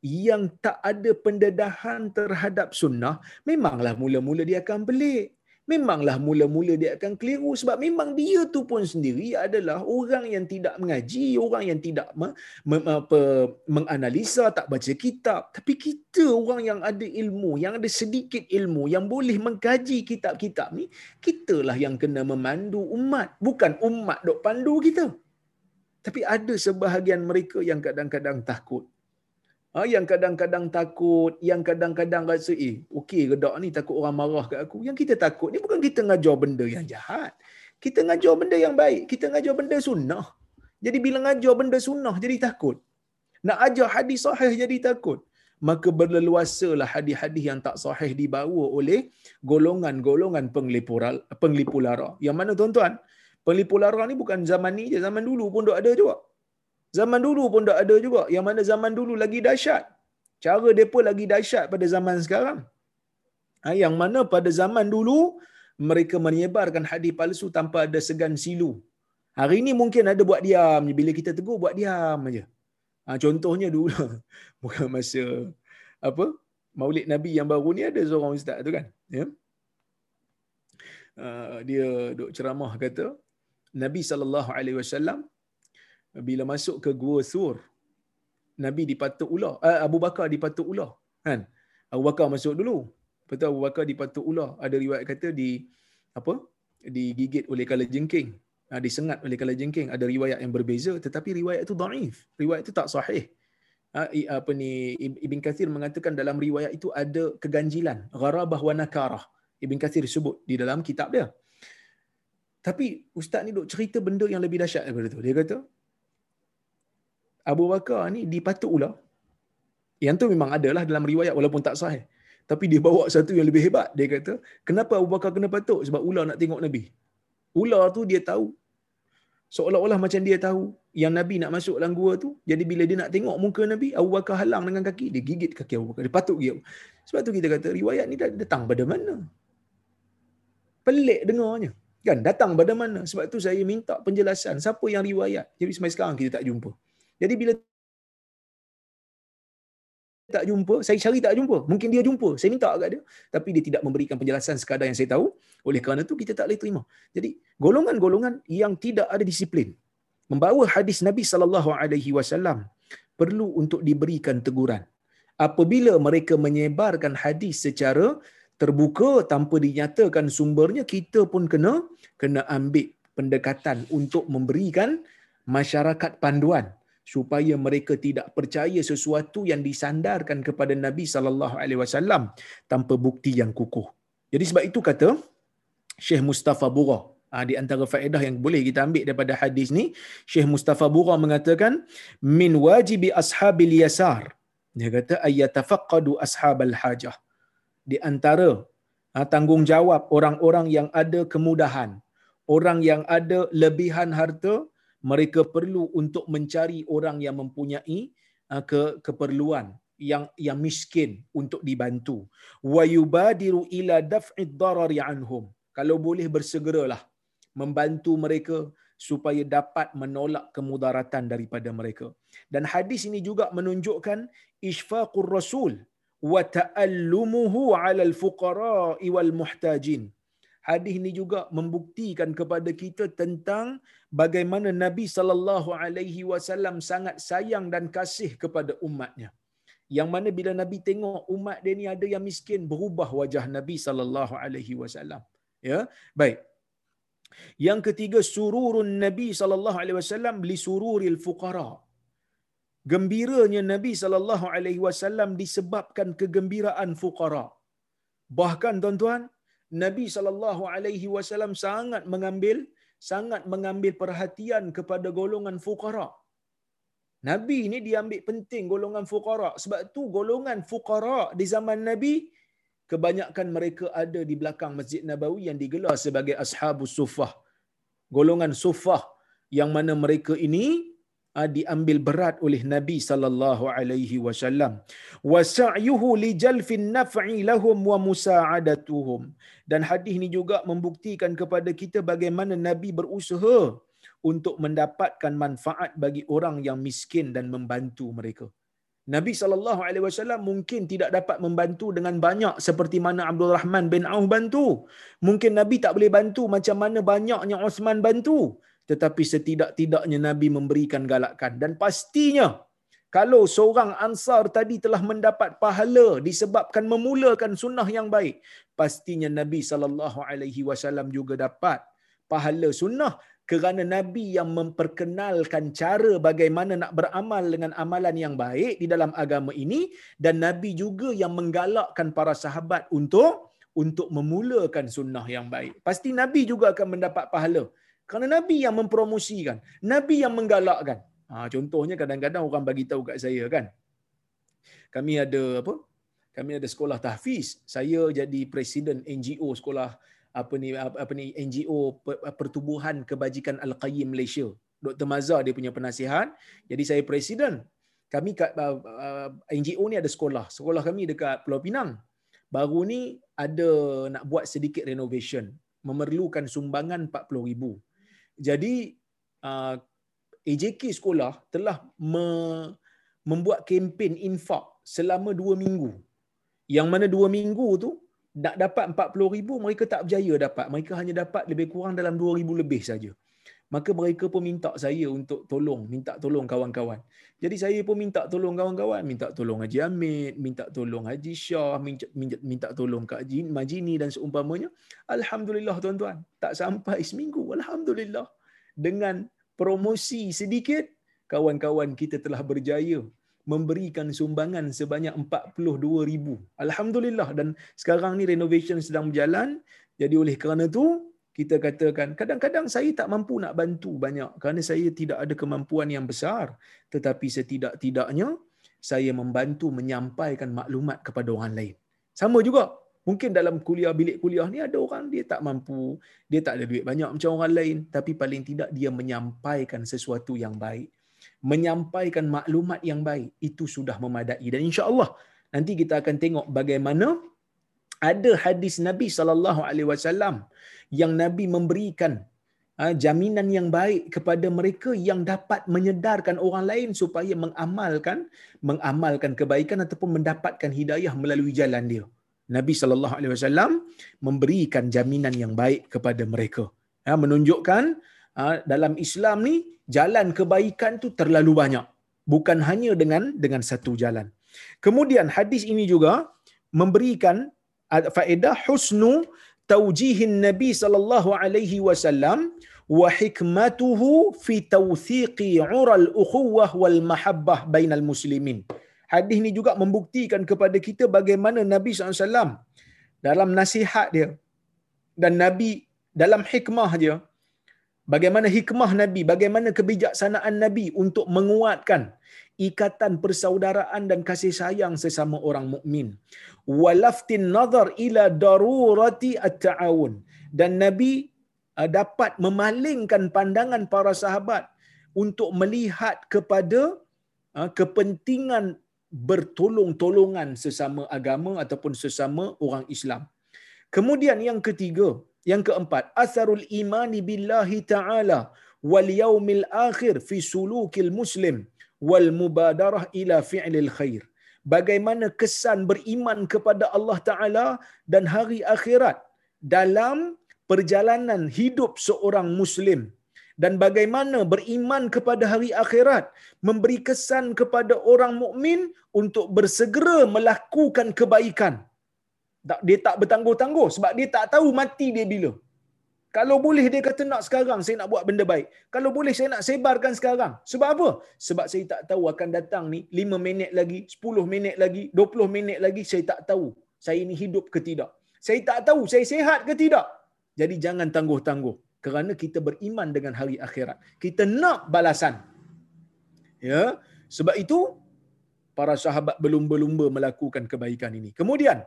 yang tak ada pendedahan terhadap sunnah, memanglah mula-mula dia akan pelik memanglah mula-mula dia akan keliru sebab memang dia tu pun sendiri adalah orang yang tidak mengaji, orang yang tidak menganalisa, tak baca kitab. Tapi kita orang yang ada ilmu, yang ada sedikit ilmu, yang boleh mengkaji kitab-kitab ni, kitalah yang kena memandu umat. Bukan umat dok pandu kita. Tapi ada sebahagian mereka yang kadang-kadang takut. Ha, yang kadang-kadang takut, yang kadang-kadang rasa, eh, okey redak ni takut orang marah kat aku. Yang kita takut ni bukan kita ngajar benda yang jahat. Kita ngajar benda yang baik. Kita ngajar benda sunnah. Jadi bila ngajar benda sunnah, jadi takut. Nak ajar hadis sahih, jadi takut. Maka berleluasalah hadis-hadis yang tak sahih dibawa oleh golongan-golongan penglipu lara. Yang mana tuan-tuan, penglipu lara ni bukan zaman ni je, zaman dulu pun ada juga. Zaman dulu pun tak ada juga. Yang mana zaman dulu lagi dahsyat. Cara mereka lagi dahsyat pada zaman sekarang. Ha, yang mana pada zaman dulu, mereka menyebarkan hadis palsu tanpa ada segan silu. Hari ini mungkin ada buat diam. Bila kita tegur, buat diam aja. Ha, contohnya dulu, bukan masa apa maulid Nabi yang baru ni ada seorang ustaz tu kan. Ya? Uh, dia duk ceramah kata, Nabi SAW bila masuk ke gua sur nabi dipatuk ular. Uh, Abu Bakar dipatuk ular kan? Abu Bakar masuk dulu. Betul Abu Bakar dipatuk ular. Ada riwayat kata di apa? Digigit oleh kala jengking uh, disengat oleh kala jengking ada riwayat yang berbeza tetapi riwayat itu dhaif riwayat itu tak sahih. Uh, apa ni Ibn Kathir mengatakan dalam riwayat itu ada keganjilan gharabah wa nakarah. Ibn Kathir sebut di dalam kitab dia. Tapi ustaz ni duk cerita benda yang lebih dahsyat daripada tu. Dia kata Abu Bakar ni dipatuk ular Yang tu memang adalah dalam riwayat walaupun tak sahih. Tapi dia bawa satu yang lebih hebat. Dia kata, kenapa Abu Bakar kena patuk? Sebab ular nak tengok Nabi. Ular tu dia tahu. Seolah-olah macam dia tahu yang Nabi nak masuk dalam gua tu. Jadi bila dia nak tengok muka Nabi, Abu Bakar halang dengan kaki. Dia gigit kaki Abu Bakar. Dia patuk dia. Sebab tu kita kata, riwayat ni datang pada mana? Pelik dengarnya. Kan datang pada mana? Sebab tu saya minta penjelasan. Siapa yang riwayat? Jadi sampai sekarang kita tak jumpa. Jadi bila tak jumpa, saya cari tak jumpa. Mungkin dia jumpa, saya minta agak dia. Tapi dia tidak memberikan penjelasan sekadar yang saya tahu. Oleh kerana itu, kita tak boleh terima. Jadi, golongan-golongan yang tidak ada disiplin. Membawa hadis Nabi SAW perlu untuk diberikan teguran. Apabila mereka menyebarkan hadis secara terbuka tanpa dinyatakan sumbernya, kita pun kena kena ambil pendekatan untuk memberikan masyarakat panduan supaya mereka tidak percaya sesuatu yang disandarkan kepada Nabi sallallahu alaihi wasallam tanpa bukti yang kukuh. Jadi sebab itu kata Syekh Mustafa Bura ha, di antara faedah yang boleh kita ambil daripada hadis ni Syekh Mustafa Bura mengatakan min wajibi ashabil yasar dia kata ayatafaqqadu ashabal hajah di antara ha, tanggungjawab orang-orang yang ada kemudahan orang yang ada lebihan harta mereka perlu untuk mencari orang yang mempunyai uh, ke keperluan yang yang miskin untuk dibantu. Wa yubadiru ila daf'id darari anhum. Kalau boleh bersegeralah membantu mereka supaya dapat menolak kemudaratan daripada mereka. Dan hadis ini juga menunjukkan isfaqur rasul wa ta'allumuhu 'ala al-fuqara wal muhtajin hadis ini juga membuktikan kepada kita tentang bagaimana Nabi sallallahu alaihi wasallam sangat sayang dan kasih kepada umatnya. Yang mana bila Nabi tengok umat dia ni ada yang miskin, berubah wajah Nabi sallallahu alaihi wasallam. Ya. Baik. Yang ketiga sururun Nabi sallallahu alaihi wasallam li sururil fuqara. Gembiranya Nabi sallallahu alaihi wasallam disebabkan kegembiraan fuqara. Bahkan tuan-tuan, Nabi sallallahu alaihi wasallam sangat mengambil sangat mengambil perhatian kepada golongan fuqara. Nabi ini diambil penting golongan fuqara sebab tu golongan fuqara di zaman Nabi kebanyakan mereka ada di belakang Masjid Nabawi yang digelar sebagai ashabus suffah. Golongan suffah yang mana mereka ini diambil berat oleh Nabi sallallahu alaihi wasallam. Wa sa'yuhu li jalfin naf'i lahum wa musa'adatuhum. Dan hadis ini juga membuktikan kepada kita bagaimana Nabi berusaha untuk mendapatkan manfaat bagi orang yang miskin dan membantu mereka. Nabi sallallahu alaihi wasallam mungkin tidak dapat membantu dengan banyak seperti mana Abdul Rahman bin Auf bantu. Mungkin Nabi tak boleh bantu macam mana banyaknya Osman bantu tetapi setidak-tidaknya Nabi memberikan galakan dan pastinya kalau seorang ansar tadi telah mendapat pahala disebabkan memulakan sunnah yang baik pastinya Nabi sallallahu alaihi wasallam juga dapat pahala sunnah kerana Nabi yang memperkenalkan cara bagaimana nak beramal dengan amalan yang baik di dalam agama ini dan Nabi juga yang menggalakkan para sahabat untuk untuk memulakan sunnah yang baik. Pasti Nabi juga akan mendapat pahala. Kerana Nabi yang mempromosikan, Nabi yang menggalakkan. Ha, contohnya kadang-kadang orang bagi tahu kat saya kan. Kami ada apa? Kami ada sekolah tahfiz. Saya jadi presiden NGO sekolah apa ni apa ni NGO Pertubuhan Kebajikan Al-Qayyim Malaysia. Dr. Mazhar dia punya penasihat. Jadi saya presiden. Kami kat uh, uh, NGO ni ada sekolah. Sekolah kami dekat Pulau Pinang. Baru ni ada nak buat sedikit renovation. Memerlukan sumbangan 40,000. Jadi uh, AJK sekolah telah me, membuat kempen infak selama dua minggu. Yang mana dua minggu tu nak dapat 40 ribu mereka tak berjaya dapat. Mereka hanya dapat lebih kurang dalam 2 ribu lebih saja. Maka mereka pun minta saya untuk tolong, minta tolong kawan-kawan. Jadi saya pun minta tolong kawan-kawan, minta tolong Haji Hamid, minta tolong Haji Shah, minta, minta, minta tolong Kak Jin, Majini dan seumpamanya. Alhamdulillah tuan-tuan, tak sampai seminggu. Alhamdulillah. Dengan promosi sedikit, kawan-kawan kita telah berjaya memberikan sumbangan sebanyak 42 ribu. Alhamdulillah. Dan sekarang ni renovation sedang berjalan. Jadi oleh kerana tu kita katakan kadang-kadang saya tak mampu nak bantu banyak kerana saya tidak ada kemampuan yang besar tetapi setidak-tidaknya saya membantu menyampaikan maklumat kepada orang lain. Sama juga. Mungkin dalam kuliah bilik kuliah ni ada orang dia tak mampu, dia tak ada duit banyak macam orang lain, tapi paling tidak dia menyampaikan sesuatu yang baik. Menyampaikan maklumat yang baik itu sudah memadai dan insya-Allah nanti kita akan tengok bagaimana ada hadis Nabi sallallahu alaihi wasallam yang Nabi memberikan ha, jaminan yang baik kepada mereka yang dapat menyedarkan orang lain supaya mengamalkan mengamalkan kebaikan ataupun mendapatkan hidayah melalui jalan dia. Nabi sallallahu alaihi wasallam memberikan jaminan yang baik kepada mereka. Ya, menunjukkan ha, dalam Islam ni jalan kebaikan tu terlalu banyak. Bukan hanya dengan dengan satu jalan. Kemudian hadis ini juga memberikan faedah husnu Nabi sallallahu alaihi wasallam wa hikmatuhu fi tawthiqi ural ukhuwah wal mahabbah bainal muslimin. Hadis ini juga membuktikan kepada kita bagaimana Nabi SAW dalam nasihat dia dan Nabi dalam hikmah dia bagaimana hikmah Nabi, bagaimana kebijaksanaan Nabi untuk menguatkan ikatan persaudaraan dan kasih sayang sesama orang mukmin. Walaftin nazar ila darurati at-ta'awun. Dan Nabi uh, dapat memalingkan pandangan para sahabat untuk melihat kepada uh, kepentingan bertolong-tolongan sesama agama ataupun sesama orang Islam. Kemudian yang ketiga, yang keempat, asarul imani billahi ta'ala wal yaumil akhir fi sulukil muslim wal mubadarah ila fi'lil khair. Bagaimana kesan beriman kepada Allah Ta'ala dan hari akhirat dalam perjalanan hidup seorang Muslim dan bagaimana beriman kepada hari akhirat memberi kesan kepada orang mukmin untuk bersegera melakukan kebaikan. Dia tak bertangguh-tangguh sebab dia tak tahu mati dia bila. Kalau boleh dia kata nak sekarang saya nak buat benda baik. Kalau boleh saya nak sebarkan sekarang. Sebab apa? Sebab saya tak tahu akan datang ni 5 minit lagi, 10 minit lagi, 20 minit lagi saya tak tahu saya ini hidup ke tidak. Saya tak tahu saya sehat ke tidak. Jadi jangan tangguh-tangguh kerana kita beriman dengan hari akhirat. Kita nak balasan. Ya, sebab itu para sahabat berlumba-lumba melakukan kebaikan ini. Kemudian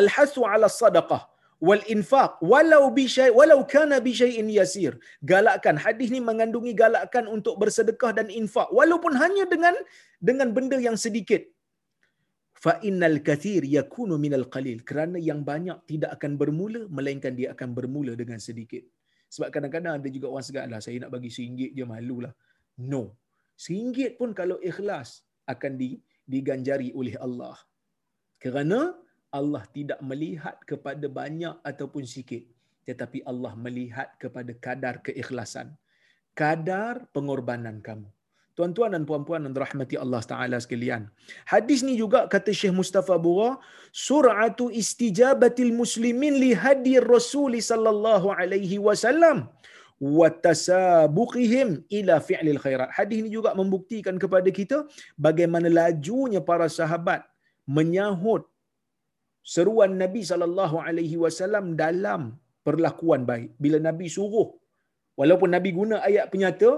al-hasu 'ala sadaqah wal infaq walau bi syai walau kana bi syai'in yasir. Galakkan hadis ni mengandungi galakkan untuk bersedekah dan infak walaupun hanya dengan dengan benda yang sedikit. Fa innal kathir yakunu minal qalil. Kerana yang banyak tidak akan bermula melainkan dia akan bermula dengan sedikit. Sebab kadang-kadang ada juga orang segat lah, saya nak bagi RM1 je malulah. No. RM1 pun kalau ikhlas akan di, diganjari oleh Allah. Kerana Allah tidak melihat kepada banyak ataupun sikit. Tetapi Allah melihat kepada kadar keikhlasan. Kadar pengorbanan kamu. Tuan-tuan dan puan-puan yang dirahmati Allah Taala sekalian. Hadis ni juga kata Syekh Mustafa Bura, sur'atu istijabatil muslimin li hadir Rasul sallallahu alaihi wasallam wa tasabuqihim ila fi'lil khairat. Hadis ni juga membuktikan kepada kita bagaimana lajunya para sahabat menyahut seruan Nabi sallallahu alaihi wasallam dalam perlakuan baik. Bila Nabi suruh walaupun Nabi guna ayat penyata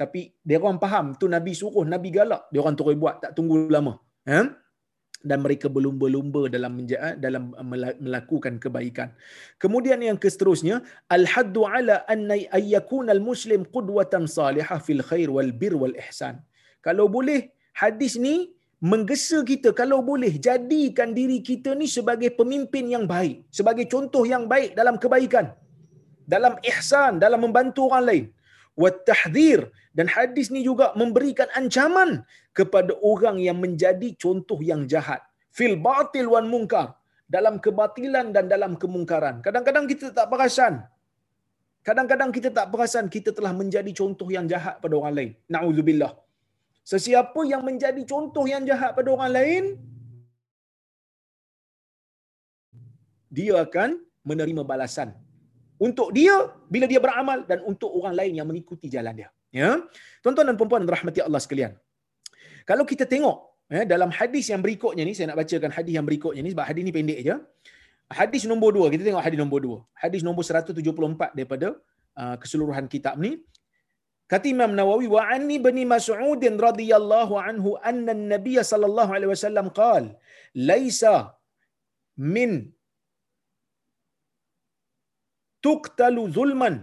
tapi dia orang faham tu Nabi suruh Nabi galak dia orang terus buat tak tunggu lama eh? Dan mereka berlumba-lumba dalam menja- dalam melakukan kebaikan. Kemudian yang seterusnya al haddu ala anna ayyakuna al muslim qudwatan salihah fil khair wal bir wal ihsan. Kalau boleh hadis ni menggesa kita. Kalau boleh jadikan diri kita ni sebagai pemimpin yang baik sebagai contoh yang baik dalam kebaikan dalam ihsan dalam membantu orang lain. Wattahdhir dan hadis ni juga memberikan ancaman kepada orang yang menjadi contoh yang jahat. Fil batil wan munkar. Dalam kebatilan dan dalam kemungkaran. Kadang-kadang kita tak perasan. Kadang-kadang kita tak perasan kita telah menjadi contoh yang jahat pada orang lain. Naudzubillah. Sesiapa yang menjadi contoh yang jahat pada orang lain dia akan menerima balasan. Untuk dia bila dia beramal dan untuk orang lain yang mengikuti jalan dia. Ya. Tuan-tuan dan puan-puan rahmati Allah sekalian. Kalau kita tengok ya, dalam hadis yang berikutnya ni, saya nak bacakan hadis yang berikutnya ni sebab hadis ni pendek je. Hadis nombor dua, kita tengok hadis nombor dua. Hadis nombor 174 daripada uh, keseluruhan kitab ni. Kata Imam Nawawi wa anni bani Mas'ud radhiyallahu anhu anna an-nabiy sallallahu alaihi wasallam qal laisa min tuqtalu zulman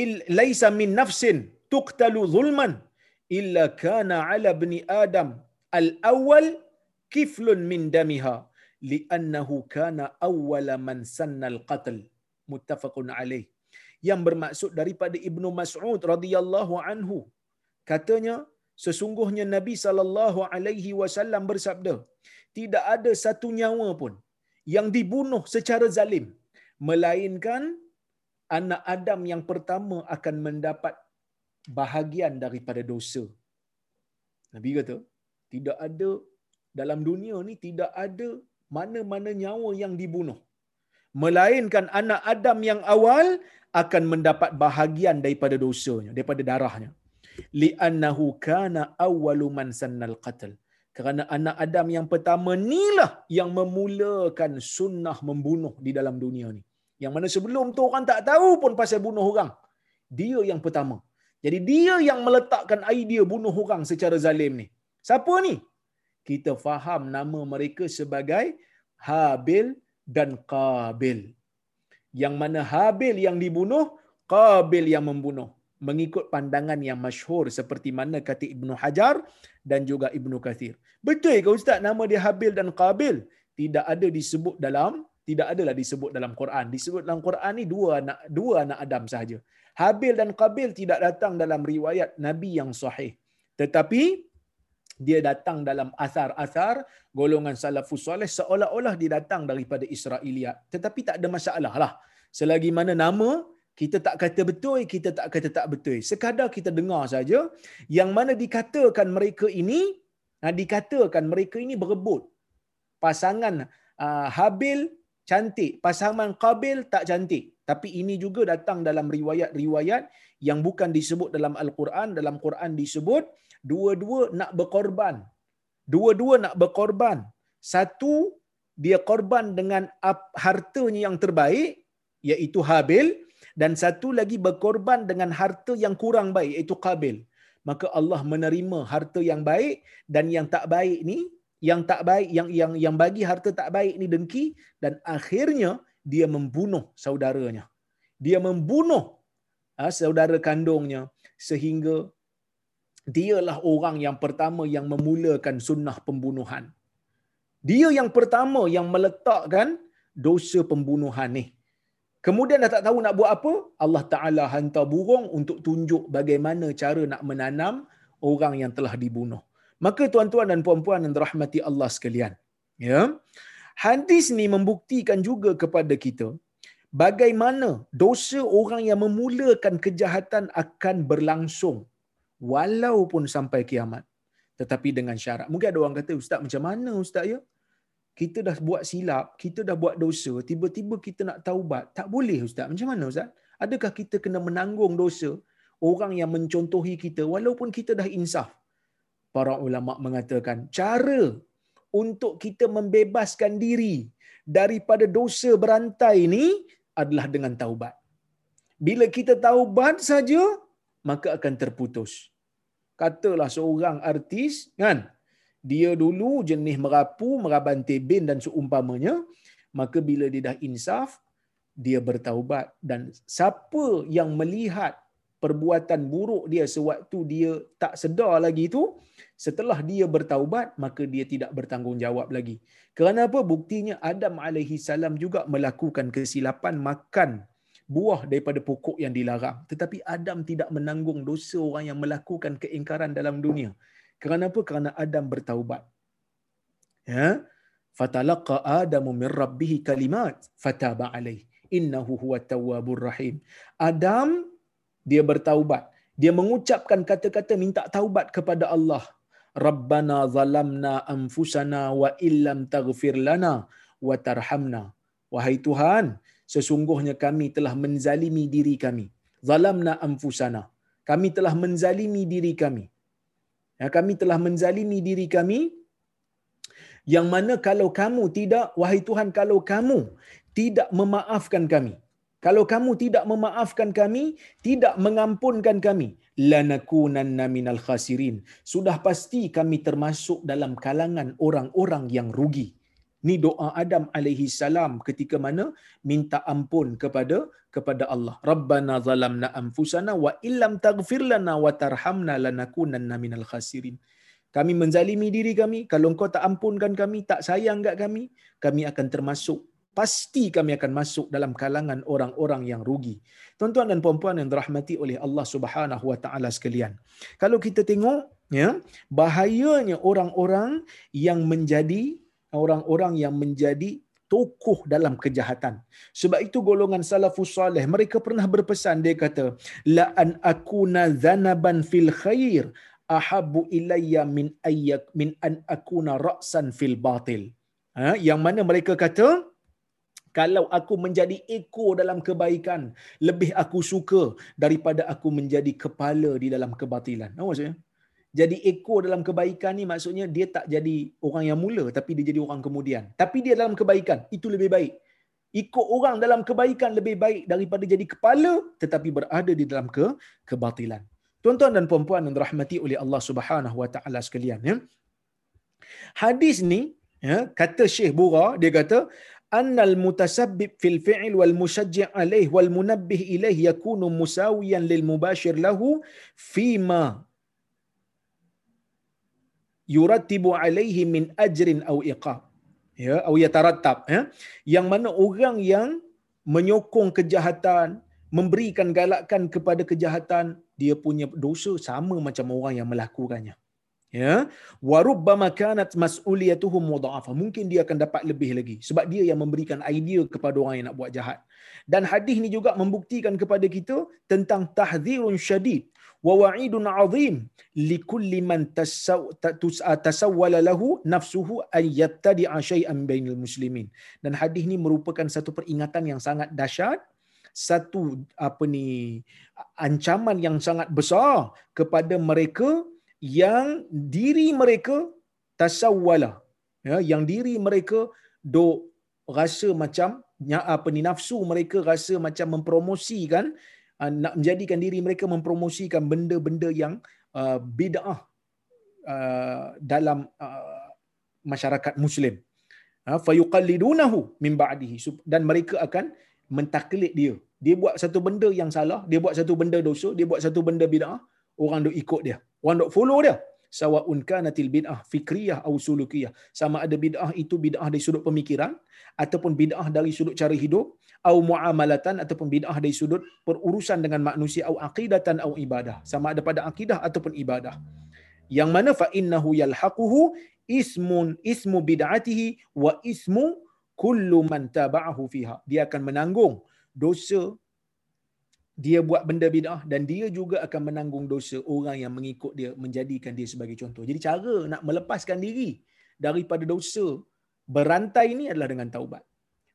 il laisa min nafsin tuqtalu zulman illa kana ala ibni adam. Al-awwal kiflun min damiha. Li'annahu kana awwala man sanna al-qatl muttafaqun alaih. Yang bermaksud daripada Ibnu Mas'ud radhiyallahu anhu. Katanya sesungguhnya Nabi sallallahu alaihi wasallam bersabda tidak ada satu nyawa pun yang dibunuh secara zalim melainkan anak Adam yang pertama akan mendapat bahagian daripada dosa. Nabi kata, tidak ada dalam dunia ni tidak ada mana-mana nyawa yang dibunuh. Melainkan anak Adam yang awal akan mendapat bahagian daripada dosanya, daripada darahnya. Li'annahu kana awwalu man sannal qatl. Kerana anak Adam yang pertama inilah yang memulakan sunnah membunuh di dalam dunia ni. Yang mana sebelum tu orang tak tahu pun pasal bunuh orang. Dia yang pertama. Jadi dia yang meletakkan idea bunuh orang secara zalim ni. Siapa ni? Kita faham nama mereka sebagai Habil dan Qabil. Yang mana Habil yang dibunuh, Qabil yang membunuh. Mengikut pandangan yang masyhur seperti mana kata Ibnu Hajar dan juga Ibnu Kathir. Betul ke Ustaz nama dia Habil dan Qabil? Tidak ada disebut dalam tidak adalah disebut dalam Quran. Disebut dalam Quran ni dua anak dua anak Adam sahaja. Habil dan Qabil tidak datang dalam riwayat Nabi yang sahih. Tetapi dia datang dalam asar-asar golongan salafus soleh seolah-olah dia datang daripada Israiliyat. Tetapi tak ada masalah lah. Selagi mana nama kita tak kata betul, kita tak kata tak betul. Sekadar kita dengar saja yang mana dikatakan mereka ini, ah, dikatakan mereka ini berebut. Pasangan uh, Habil cantik, pasangan Qabil tak cantik. Tapi ini juga datang dalam riwayat-riwayat yang bukan disebut dalam Al-Quran. Dalam Quran disebut dua-dua nak berkorban. Dua-dua nak berkorban. Satu, dia korban dengan hartanya yang terbaik, iaitu Habil. Dan satu lagi berkorban dengan harta yang kurang baik, iaitu Qabil. Maka Allah menerima harta yang baik dan yang tak baik ni yang tak baik yang yang yang bagi harta tak baik ni dengki dan akhirnya dia membunuh saudaranya. Dia membunuh ha, saudara kandungnya sehingga dialah orang yang pertama yang memulakan sunnah pembunuhan. Dia yang pertama yang meletakkan dosa pembunuhan ni. Kemudian dah tak tahu nak buat apa Allah taala hantar burung untuk tunjuk bagaimana cara nak menanam orang yang telah dibunuh Maka tuan-tuan dan puan-puan yang dirahmati Allah sekalian, ya. Hadis ni membuktikan juga kepada kita bagaimana dosa orang yang memulakan kejahatan akan berlangsung walaupun sampai kiamat. Tetapi dengan syarat. Mungkin ada orang kata, Ustaz macam mana Ustaz ya? Kita dah buat silap, kita dah buat dosa, tiba-tiba kita nak taubat. Tak boleh Ustaz. Macam mana Ustaz? Adakah kita kena menanggung dosa orang yang mencontohi kita walaupun kita dah insaf? Para ulama mengatakan cara untuk kita membebaskan diri daripada dosa berantai ini adalah dengan taubat. Bila kita taubat saja maka akan terputus. Katalah seorang artis kan dia dulu jenis merapu, meraban tebin dan seumpamanya, maka bila dia dah insaf, dia bertaubat. Dan siapa yang melihat perbuatan buruk dia sewaktu dia tak sedar lagi itu, setelah dia bertaubat maka dia tidak bertanggungjawab lagi. Kerana apa? Buktinya Adam alaihi salam juga melakukan kesilapan makan buah daripada pokok yang dilarang. Tetapi Adam tidak menanggung dosa orang yang melakukan keingkaran dalam dunia. Kerana apa? Kerana Adam bertaubat. Ya. Fatalaqa Adamu min rabbih kalimat fataba alaih. Innahu huwa tawwabur rahim. Adam dia bertaubat. Dia mengucapkan kata-kata minta taubat kepada Allah. Rabbana zalamna anfusana wa illam taghfir lana wa tarhamna. Wahai Tuhan, sesungguhnya kami telah menzalimi diri kami. Zalamna anfusana. Kami telah menzalimi diri kami. Ya, kami telah menzalimi diri kami yang mana kalau kamu tidak, wahai Tuhan, kalau kamu tidak memaafkan kami, Kalau kamu tidak memaafkan kami, tidak mengampunkan kami, lanakunanna minal khasirin. Sudah pasti kami termasuk dalam kalangan orang-orang yang rugi. Ni doa Adam alaihi salam ketika mana minta ampun kepada kepada Allah. Rabbana zalamna anfusana wa illam taghfir lana wa tarhamna lanakunanna minal khasirin. Kami menzalimi diri kami, kalau engkau tak ampunkan kami, tak sayang kat kami, kami akan termasuk pasti kami akan masuk dalam kalangan orang-orang yang rugi. Tuan-tuan dan puan-puan yang dirahmati oleh Allah Subhanahu wa taala sekalian. Kalau kita tengok ya, bahayanya orang-orang yang menjadi orang-orang yang menjadi tokoh dalam kejahatan. Sebab itu golongan salafus salih mereka pernah berpesan dia kata la an akuna zanaban fil khair ahabbu ilayya min ayyak min an akuna ra'san fil batil. Ha? yang mana mereka kata kalau aku menjadi ekor dalam kebaikan lebih aku suka daripada aku menjadi kepala di dalam kebatilan. Apa maksudnya? jadi ekor dalam kebaikan ni maksudnya dia tak jadi orang yang mula tapi dia jadi orang kemudian. Tapi dia dalam kebaikan, itu lebih baik. Ikut orang dalam kebaikan lebih baik daripada jadi kepala tetapi berada di dalam ke kebatilan. Tuan-tuan dan puan-puan yang dirahmati oleh Allah Subhanahu Wa Taala sekalian ya. Hadis ni ya, kata Syekh Bura dia kata fi'l wal mushajji' alayh wal munabbih ilayh yakunu musawiyan lil mubashir lahu fima yurattibu alaihi min ajrin au iqab. Ya au yatarattab ya. Yang mana orang yang menyokong kejahatan memberikan galakan kepada kejahatan dia punya dosa sama macam orang yang melakukannya ya? Warubbama kanat mas'uliyatuhum mudha'afa. Mungkin dia akan dapat lebih lagi. Sebab dia yang memberikan idea kepada orang yang nak buat jahat. Dan hadis ni juga membuktikan kepada kita tentang tahdzirun syadid. Wa wa'idun 'azim. Likulli man tasawwala lahu nafsuhu an yattadi'a shay'an bainal muslimin. Dan hadis ni merupakan satu peringatan yang sangat dahsyat. Satu apa ni ancaman yang sangat besar kepada mereka yang diri mereka tasawwala ya yang diri mereka do rasa macam apa ni nafsu mereka rasa macam mempromosikan uh, nak menjadikan diri mereka mempromosikan benda-benda yang uh, bid'ah uh, dalam uh, masyarakat muslim. Uh, fayuqallidunahu min ba'dihi. Dan mereka akan mentaklid dia. Dia buat satu benda yang salah dia buat satu benda dosa dia buat satu benda bid'ah orang duk ikut dia. Orang duk follow dia. Sawaun kanatil bid'ah fikriyah atau sulukiyah. Sama ada bid'ah itu bid'ah dari sudut pemikiran ataupun bid'ah dari sudut cara hidup atau muamalatan ataupun bid'ah dari sudut perurusan dengan manusia atau aqidatan atau ibadah. Sama ada pada akidah ataupun ibadah. Yang mana fa innahu yalhaquhu ismun ismu bid'atihi wa ismu kullu man taba'ahu fiha. Dia akan menanggung dosa dia buat benda bid'ah dan dia juga akan menanggung dosa orang yang mengikut dia menjadikan dia sebagai contoh. Jadi cara nak melepaskan diri daripada dosa berantai ini adalah dengan taubat.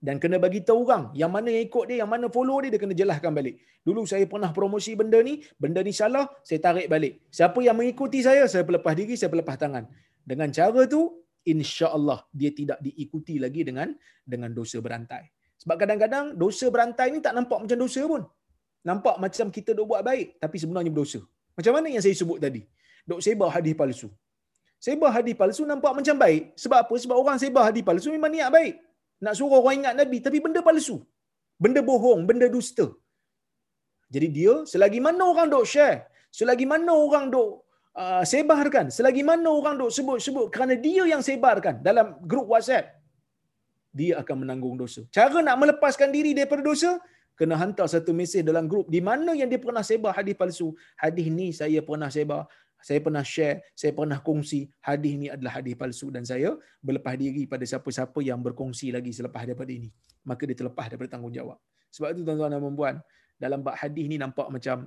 Dan kena bagi tahu orang yang mana yang ikut dia, yang mana follow dia, dia kena jelaskan balik. Dulu saya pernah promosi benda ni, benda ni salah, saya tarik balik. Siapa yang mengikuti saya, saya pelepah diri, saya pelepah tangan. Dengan cara tu, insya-Allah dia tidak diikuti lagi dengan dengan dosa berantai. Sebab kadang-kadang dosa berantai ni tak nampak macam dosa pun nampak macam kita dok buat baik tapi sebenarnya berdosa. Macam mana yang saya sebut tadi? Dok sebar hadis palsu. Sebar hadis palsu nampak macam baik. Sebab apa? Sebab orang sebar hadis palsu memang niat baik. Nak suruh orang ingat Nabi tapi benda palsu. Benda bohong, benda dusta. Jadi dia selagi mana orang dok share, selagi mana orang dok uh, sebarkan, selagi mana orang dok sebut-sebut kerana dia yang sebarkan dalam grup WhatsApp, dia akan menanggung dosa. Cara nak melepaskan diri daripada dosa, kena hantar satu mesej dalam grup di mana yang dia pernah sebar hadis palsu. Hadis ni saya pernah sebar, saya pernah share, saya pernah kongsi. Hadis ni adalah hadis palsu dan saya berlepas diri pada siapa-siapa yang berkongsi lagi selepas daripada ini. Maka dia terlepas daripada tanggungjawab. Sebab itu tuan-tuan dan puan dalam bab hadis ni nampak macam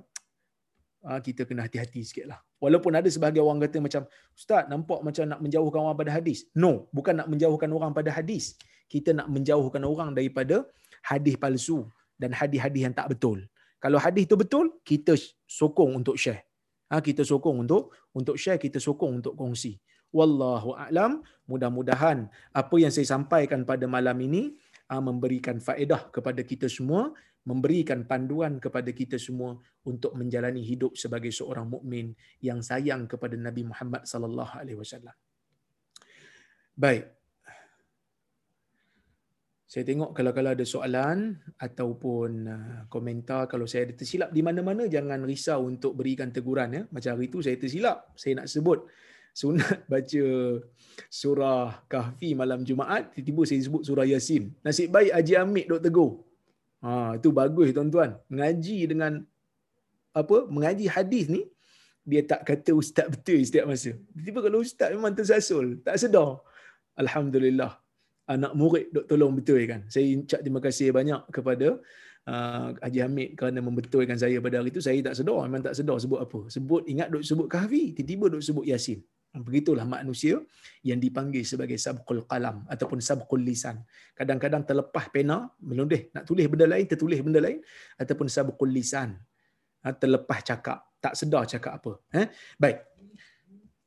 ah, kita kena hati-hati sikit lah. Walaupun ada sebahagian orang kata macam, Ustaz nampak macam nak menjauhkan orang pada hadis. No, bukan nak menjauhkan orang pada hadis. Kita nak menjauhkan orang daripada hadis palsu dan hadis-hadis yang tak betul. Kalau hadis itu betul, kita sokong untuk share. Ha, kita sokong untuk untuk share, kita sokong untuk kongsi. Wallahu a'lam. Mudah-mudahan apa yang saya sampaikan pada malam ini uh, memberikan faedah kepada kita semua memberikan panduan kepada kita semua untuk menjalani hidup sebagai seorang mukmin yang sayang kepada Nabi Muhammad sallallahu alaihi wasallam. Baik. Saya tengok kalau kalau ada soalan ataupun uh, komentar kalau saya ada tersilap di mana-mana jangan risau untuk berikan teguran ya. Macam hari itu saya tersilap. Saya nak sebut sunat baca surah Kahfi malam Jumaat, tiba-tiba saya sebut surah Yasin. Nasib baik Haji Amid dok tegur. Ha, itu bagus tuan-tuan. Mengaji dengan apa? Mengaji hadis ni dia tak kata ustaz betul setiap masa. Tiba-tiba kalau ustaz memang tersasul, tak sedar. Alhamdulillah. Anak murid dok tolong betul kan. Saya ucap terima kasih banyak kepada uh, Haji Hamid kerana membetulkan saya pada hari itu. Saya tak sedar, memang tak sedar sebut apa. Sebut ingat dok sebut kahfi, tiba-tiba dok sebut Yasin. Begitulah manusia yang dipanggil sebagai sabqul qalam ataupun sabqul lisan. Kadang-kadang terlepas pena, melundih nak tulis benda lain, tertulis benda lain ataupun sabqul lisan. Ha, terlepas cakap, tak sedar cakap apa. Eh? Baik.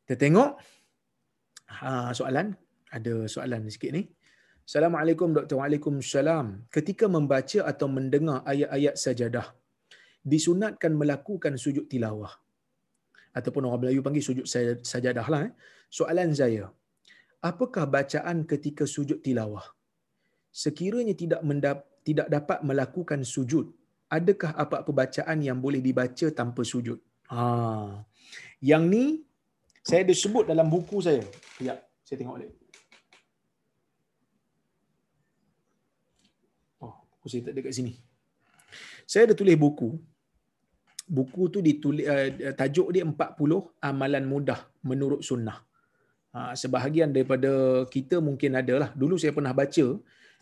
Kita tengok ha, soalan. Ada soalan sikit ni. Assalamualaikum Dr. Waalaikumsalam. Ketika membaca atau mendengar ayat-ayat sajadah, disunatkan melakukan sujud tilawah ataupun orang Melayu panggil sujud sajadah lah. Eh. Soalan saya, apakah bacaan ketika sujud tilawah? Sekiranya tidak mendap, tidak dapat melakukan sujud, adakah apa-apa bacaan yang boleh dibaca tanpa sujud? Ha. Yang ni saya ada sebut dalam buku saya. Ya, saya tengok balik. Buku saya tak dekat sini. Saya ada tulis buku buku tu ditulis uh, tajuk dia 40 amalan mudah menurut sunnah. Uh, sebahagian daripada kita mungkin ada lah. Dulu saya pernah baca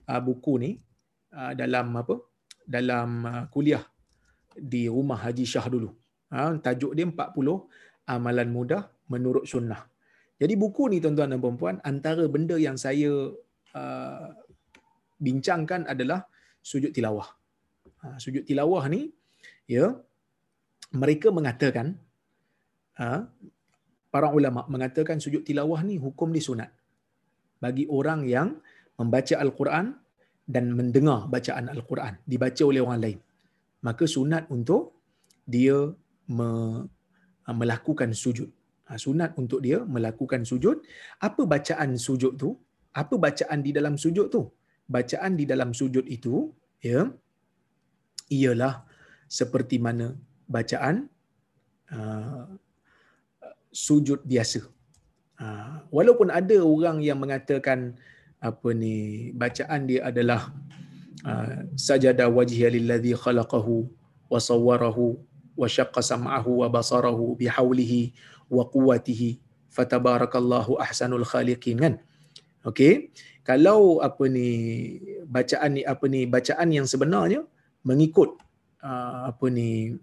uh, buku ni uh, dalam apa? Dalam kuliah di rumah Haji Shah dulu. Tajuk dia 40 amalan mudah menurut sunnah. Jadi buku ni tuan-tuan dan puan antara benda yang saya bincangkan adalah sujud tilawah. Uh, sujud tilawah ni ya mereka mengatakan ha, para ulama mengatakan sujud tilawah ni hukum di sunat. Bagi orang yang membaca al-Quran dan mendengar bacaan al-Quran dibaca oleh orang lain. Maka sunat untuk dia me, ha, melakukan sujud. Ha, sunat untuk dia melakukan sujud. Apa bacaan sujud tu? Apa bacaan di dalam sujud tu bacaan di dalam sujud itu ya ialah seperti mana bacaan uh, sujud biasa. Uh, walaupun ada orang yang mengatakan apa ni bacaan dia adalah uh, sajada wajhiya lillazi khalaqahu wa sawwarahu wa syaqqa sam'ahu wa basarahu bihaulihi wa quwwatihi fatabarakallahu ahsanul khaliqin kan okey. Kalau apa ni bacaan ni apa ni bacaan yang sebenarnya mengikut uh, apa ni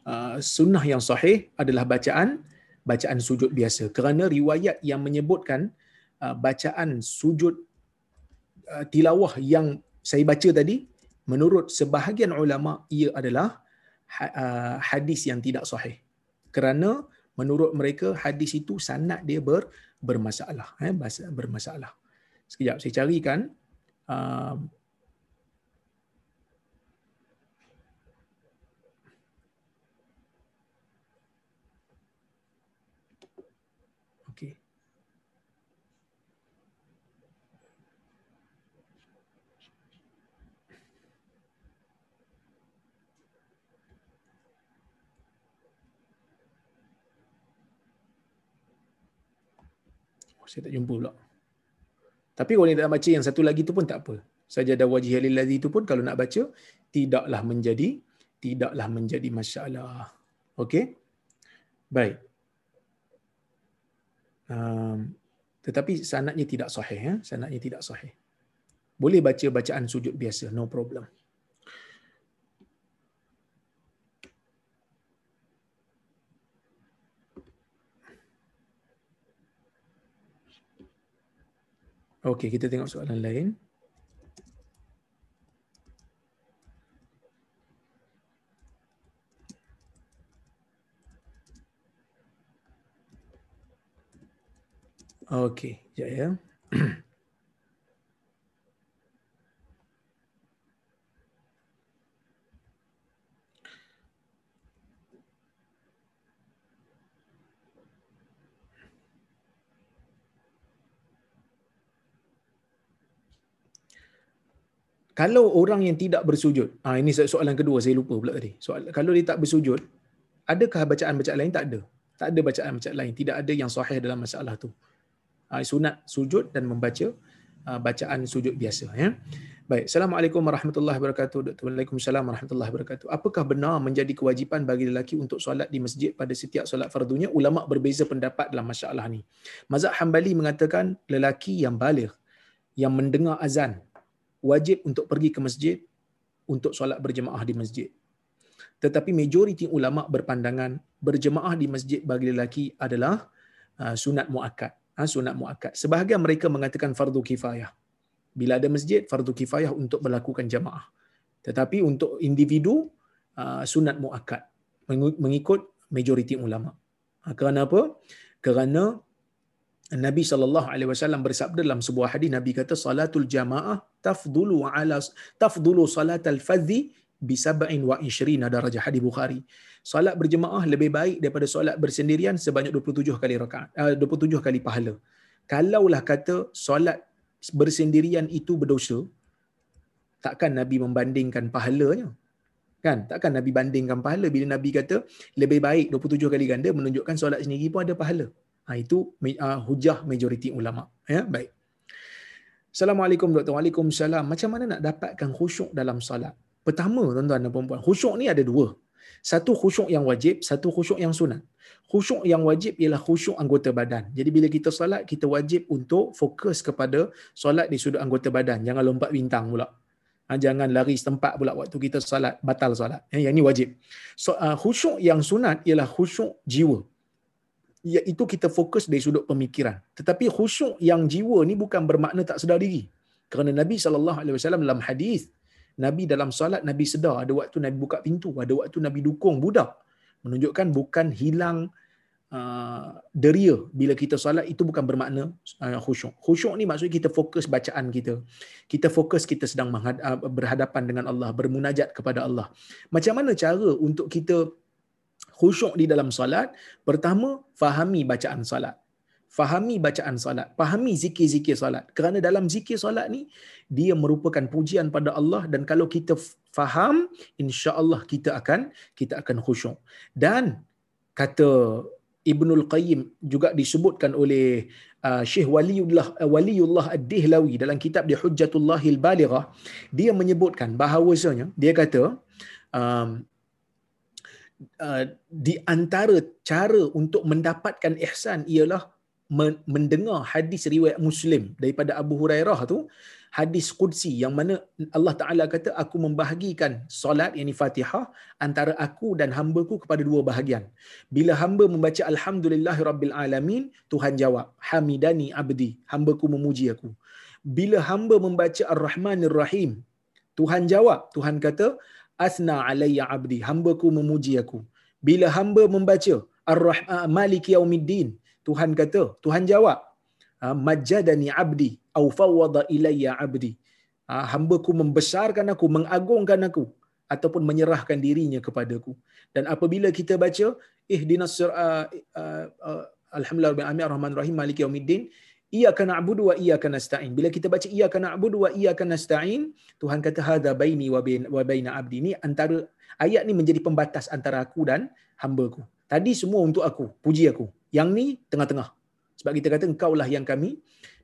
Uh, sunnah yang sahih adalah bacaan bacaan sujud biasa. Kerana riwayat yang menyebutkan uh, bacaan sujud uh, tilawah yang saya baca tadi menurut sebahagian ulama ia adalah hadis yang tidak sahih. Kerana menurut mereka hadis itu sanad dia ber, bermasalah eh bermasalah. Sekejap saya carikan saya tak jumpa pula. Tapi kalau nak baca yang satu lagi tu pun tak apa. Saja ada wajih lillazi itu pun kalau nak baca tidaklah menjadi tidaklah menjadi masalah. Okey? Baik. Um, tetapi sanadnya tidak sahih ya, sanadnya tidak sahih. Boleh baca bacaan sujud biasa, no problem. Okey, kita tengok soalan lain. Okey, sekejap ya. Kalau orang yang tidak bersujud, ah ini soalan kedua saya lupa pula tadi. Soal kalau dia tak bersujud, adakah bacaan-bacaan lain tak ada? Tak ada bacaan-bacaan lain, tidak ada yang sahih dalam masalah tu. Ah sunat sujud dan membaca ah, bacaan sujud biasa ya. Baik, Assalamualaikum warahmatullahi wabarakatuh. Waalaikumsalam warahmatullahi wabarakatuh. Apakah benar menjadi kewajipan bagi lelaki untuk solat di masjid pada setiap solat fardunya? Ulama berbeza pendapat dalam masalah ni. Mazhab Hambali mengatakan lelaki yang balik yang mendengar azan wajib untuk pergi ke masjid untuk solat berjemaah di masjid. Tetapi majoriti ulama berpandangan berjemaah di masjid bagi lelaki adalah uh, sunat muakkad. Ha, sunat muakkad. Sebahagian mereka mengatakan fardu kifayah. Bila ada masjid, fardu kifayah untuk melakukan jemaah. Tetapi untuk individu, uh, sunat muakkad. Mengikut majoriti ulama. Ha, kerana apa? Kerana Nabi sallallahu alaihi wasallam bersabda dalam sebuah hadis Nabi kata salatul jamaah tafdulu ala tafdulu salatal fadhi bi 27 darajah hadis Bukhari. Salat berjemaah lebih baik daripada solat bersendirian sebanyak 27 kali rakaat uh, 27 kali pahala. Kalaulah kata solat bersendirian itu berdosa, takkan Nabi membandingkan pahalanya? Kan? Takkan Nabi bandingkan pahala bila Nabi kata lebih baik 27 kali ganda menunjukkan solat sendiri pun ada pahala. Ha, itu uh, hujah majoriti ulama. Ya, baik. Assalamualaikum Dr. Waalaikumsalam. Macam mana nak dapatkan khusyuk dalam solat? Pertama, tuan-tuan dan puan-puan, khusyuk ni ada dua. Satu khusyuk yang wajib, satu khusyuk yang sunat. Khusyuk yang wajib ialah khusyuk anggota badan. Jadi bila kita solat, kita wajib untuk fokus kepada solat di sudut anggota badan. Jangan lompat bintang pula. Ha, jangan lari setempat pula waktu kita solat, batal solat. Ya, yang ini wajib. So, uh, khusyuk yang sunat ialah khusyuk jiwa iaitu kita fokus dari sudut pemikiran. Tetapi khusyuk yang jiwa ni bukan bermakna tak sedar diri. Kerana Nabi saw dalam hadis Nabi dalam solat Nabi sedar ada waktu Nabi buka pintu, ada waktu Nabi dukung budak. Menunjukkan bukan hilang uh, deria bila kita solat itu bukan bermakna uh, khusyuk. Khusyuk ni maksudnya kita fokus bacaan kita. Kita fokus kita sedang uh, berhadapan dengan Allah, bermunajat kepada Allah. Macam mana cara untuk kita khusyuk di dalam solat, pertama fahami bacaan solat. Fahami bacaan solat, fahami zikir-zikir solat. Kerana dalam zikir solat ni dia merupakan pujian pada Allah dan kalau kita faham, insya-Allah kita akan kita akan khusyuk. Dan kata Ibnul Qayyim juga disebutkan oleh uh, Syekh Waliullah uh, Waliullah Ad-Dihlawi dalam kitab di Hujjatullahil Balighah dia menyebutkan bahawasanya dia kata um, di antara cara untuk mendapatkan ihsan ialah mendengar hadis riwayat Muslim daripada Abu Hurairah tu hadis qudsi yang mana Allah Taala kata aku membahagikan solat yakni Fatihah antara aku dan hamba-Ku kepada dua bahagian. Bila hamba membaca alhamdulillahirabbil alamin Tuhan jawab hamidani abdi hamba-Ku memuji aku. Bila hamba membaca ar-rahmanir rahim Tuhan jawab Tuhan kata asna alayya abdi. Hamba-ku memuji aku. Bila hamba membaca ar-rahman malik yaumiddin. Tuhan kata Tuhan jawab ah, majadani abdi au fawwada ilayya abdi. Ah, hamba-ku membesarkan aku mengagungkan aku ataupun menyerahkan dirinya kepadaku. Dan apabila kita baca ihdinas uh, uh, uh, alhamdulillah rabbil alamin arrahmanir rahim maliki yaumiddin iyyaka na'budu wa iyyaka nasta'in. Bila kita baca iyyaka na'budu wa iyyaka nasta'in, Tuhan kata hadza baini wa bain wa baina abdi. Ini antara ayat ni menjadi pembatas antara aku dan hamba-ku. Tadi semua untuk aku, puji aku. Yang ni tengah-tengah. Sebab kita kata engkau lah yang kami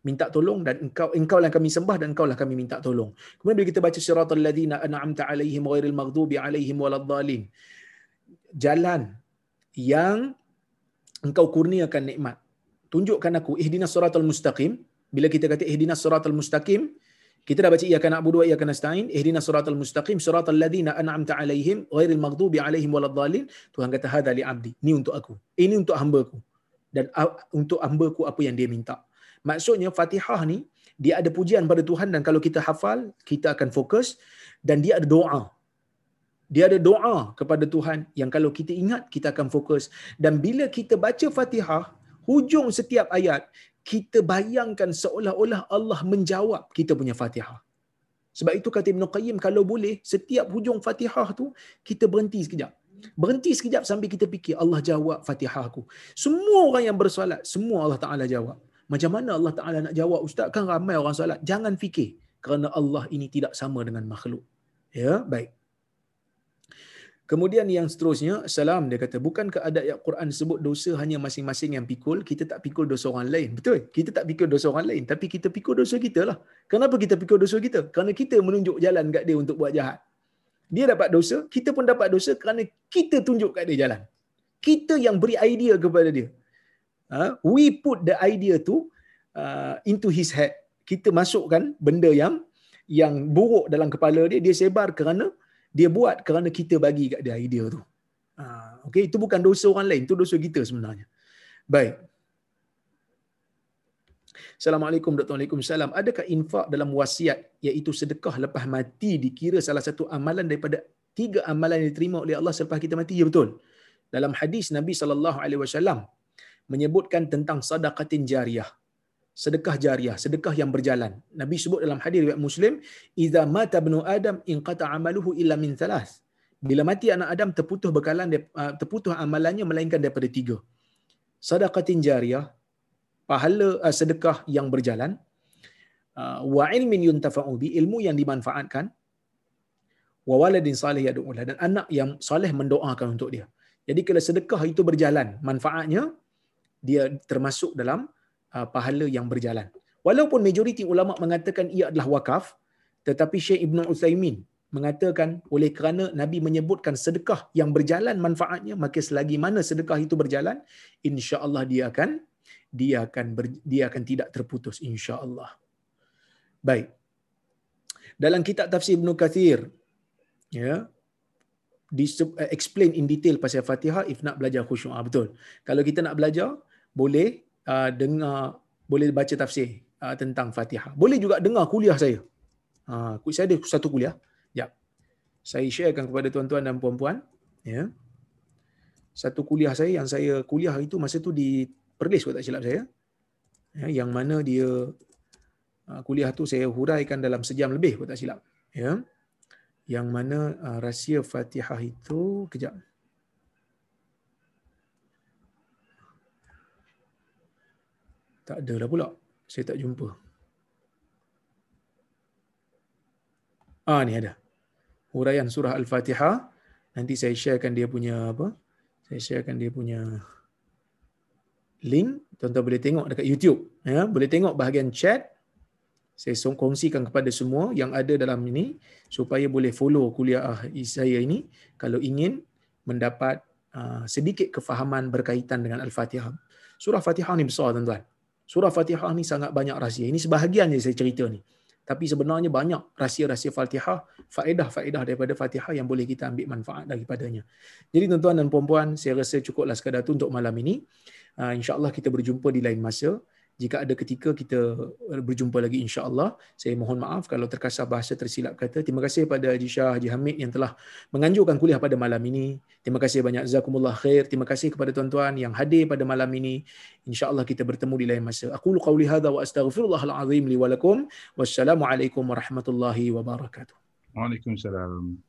minta tolong dan engkau engkau lah kami sembah dan engkau lah kami minta tolong. Kemudian bila kita baca siratal ladzina an'amta alaihim ghairil maghdubi alaihim waladdallin. Jalan yang engkau kurniakan nikmat tunjukkan aku ihdinas siratal mustaqim. Bila kita kata ihdinas siratal mustaqim kita dah baca iyyaka na'budu wa iyyaka nasta'in. Ihdinas siratal mustaqim siratal ladzina an'amta alaihim ghairil maghdubi alaihim waladdallin. Tuhan kata hadza li abdi ni untuk aku. Ini untuk hamba-Ku. Dan untuk hamba-Ku apa yang dia minta. Maksudnya Fatihah ni dia ada pujian pada Tuhan dan kalau kita hafal kita akan fokus dan dia ada doa. Dia ada doa kepada Tuhan yang kalau kita ingat kita akan fokus. Dan bila kita baca Fatihah hujung setiap ayat kita bayangkan seolah-olah Allah menjawab kita punya Fatihah. Sebab itu kata Ibn Qayyim kalau boleh setiap hujung Fatihah tu kita berhenti sekejap. Berhenti sekejap sambil kita fikir Allah jawab Fatihah aku. Semua orang yang bersolat, semua Allah Taala jawab. Macam mana Allah Taala nak jawab ustaz? Kan ramai orang solat. Jangan fikir. kerana Allah ini tidak sama dengan makhluk. Ya, baik. Kemudian yang seterusnya, salam dia kata, bukankah ada ayat Quran sebut dosa hanya masing-masing yang pikul, kita tak pikul dosa orang lain. Betul? Kita tak pikul dosa orang lain, tapi kita pikul dosa kita lah. Kenapa kita pikul dosa kita? Kerana kita menunjuk jalan kat dia untuk buat jahat. Dia dapat dosa, kita pun dapat dosa kerana kita tunjuk kat dia jalan. Kita yang beri idea kepada dia. Uh, we put the idea tu uh, into his head. Kita masukkan benda yang yang buruk dalam kepala dia, dia sebar kerana dia buat kerana kita bagi kat dia idea tu. Ha, okay, itu bukan dosa orang lain, itu dosa kita sebenarnya. Baik. Assalamualaikum Dr. Salam. Adakah infak dalam wasiat iaitu sedekah lepas mati dikira salah satu amalan daripada tiga amalan yang diterima oleh Allah selepas kita mati? Ya betul. Dalam hadis Nabi sallallahu alaihi wasallam menyebutkan tentang sedekatin jariah sedekah jariah, sedekah yang berjalan. Nabi sebut dalam hadis riwayat Muslim, "Idza mata ibnu Adam inqata amaluhu illa min thalath." Bila mati anak Adam terputus bekalan uh, terputus amalannya melainkan daripada tiga. Sedekatin jariah, pahala uh, sedekah yang berjalan, uh, wa ilmin yuntafa'u bi ilmu yang dimanfaatkan, wa waladin salih yad'u dan anak yang soleh mendoakan untuk dia. Jadi kalau sedekah itu berjalan, manfaatnya dia termasuk dalam pahala yang berjalan. Walaupun majoriti ulama mengatakan ia adalah wakaf, tetapi Syekh Ibn Uthaymin mengatakan oleh kerana Nabi menyebutkan sedekah yang berjalan manfaatnya, maka selagi mana sedekah itu berjalan, insya-Allah dia akan dia akan ber, dia akan tidak terputus insya-Allah. Baik. Dalam kitab tafsir Ibn Kathir, ya, uh, explain in detail pasal Fatihah if nak belajar khusyuk. Ah, betul. Kalau kita nak belajar, boleh uh, dengar boleh baca tafsir uh, tentang Fatihah. Boleh juga dengar kuliah saya. Uh, saya ada satu kuliah. Ya. Saya sharekan kepada tuan-tuan dan puan-puan, ya. Satu kuliah saya yang saya kuliah itu masa tu di Perlis kalau tak silap saya. Ya, yang mana dia kuliah tu saya huraikan dalam sejam lebih kalau tak silap. Ya. Yang mana rahsia Fatihah itu kejap. Tak ada lah pula. Saya tak jumpa. Ah ni ada. Huraian surah Al-Fatihah. Nanti saya sharekan dia punya apa? Saya sharekan dia punya link. Tuan-tuan boleh tengok dekat YouTube. Ya, boleh tengok bahagian chat. Saya kongsikan kepada semua yang ada dalam ini supaya boleh follow kuliah saya ini kalau ingin mendapat uh, sedikit kefahaman berkaitan dengan Al-Fatihah. Surah Fatihah ni besar tuan-tuan. Surah Fatihah ni sangat banyak rahsia. Ini sebahagian yang saya cerita ni. Tapi sebenarnya banyak rahsia-rahsia Fatihah, faedah-faedah daripada Fatihah yang boleh kita ambil manfaat daripadanya. Jadi tuan-tuan dan puan-puan, saya rasa cukuplah sekadar tu untuk malam ini. Uh, InsyaAllah kita berjumpa di lain masa jika ada ketika kita berjumpa lagi insya-Allah saya mohon maaf kalau terkasar bahasa tersilap kata. Terima kasih pada Haji Shah Haji Hamid yang telah menganjurkan kuliah pada malam ini. Terima kasih banyak. Jazakumullah khair. Terima kasih kepada tuan-tuan yang hadir pada malam ini. insya-Allah kita bertemu di lain masa. Aku qauli hadza wa astaghfirullahal azim li wa lakum. Wassalamu alaikum warahmatullahi wabarakatuh. Waalaikumsalam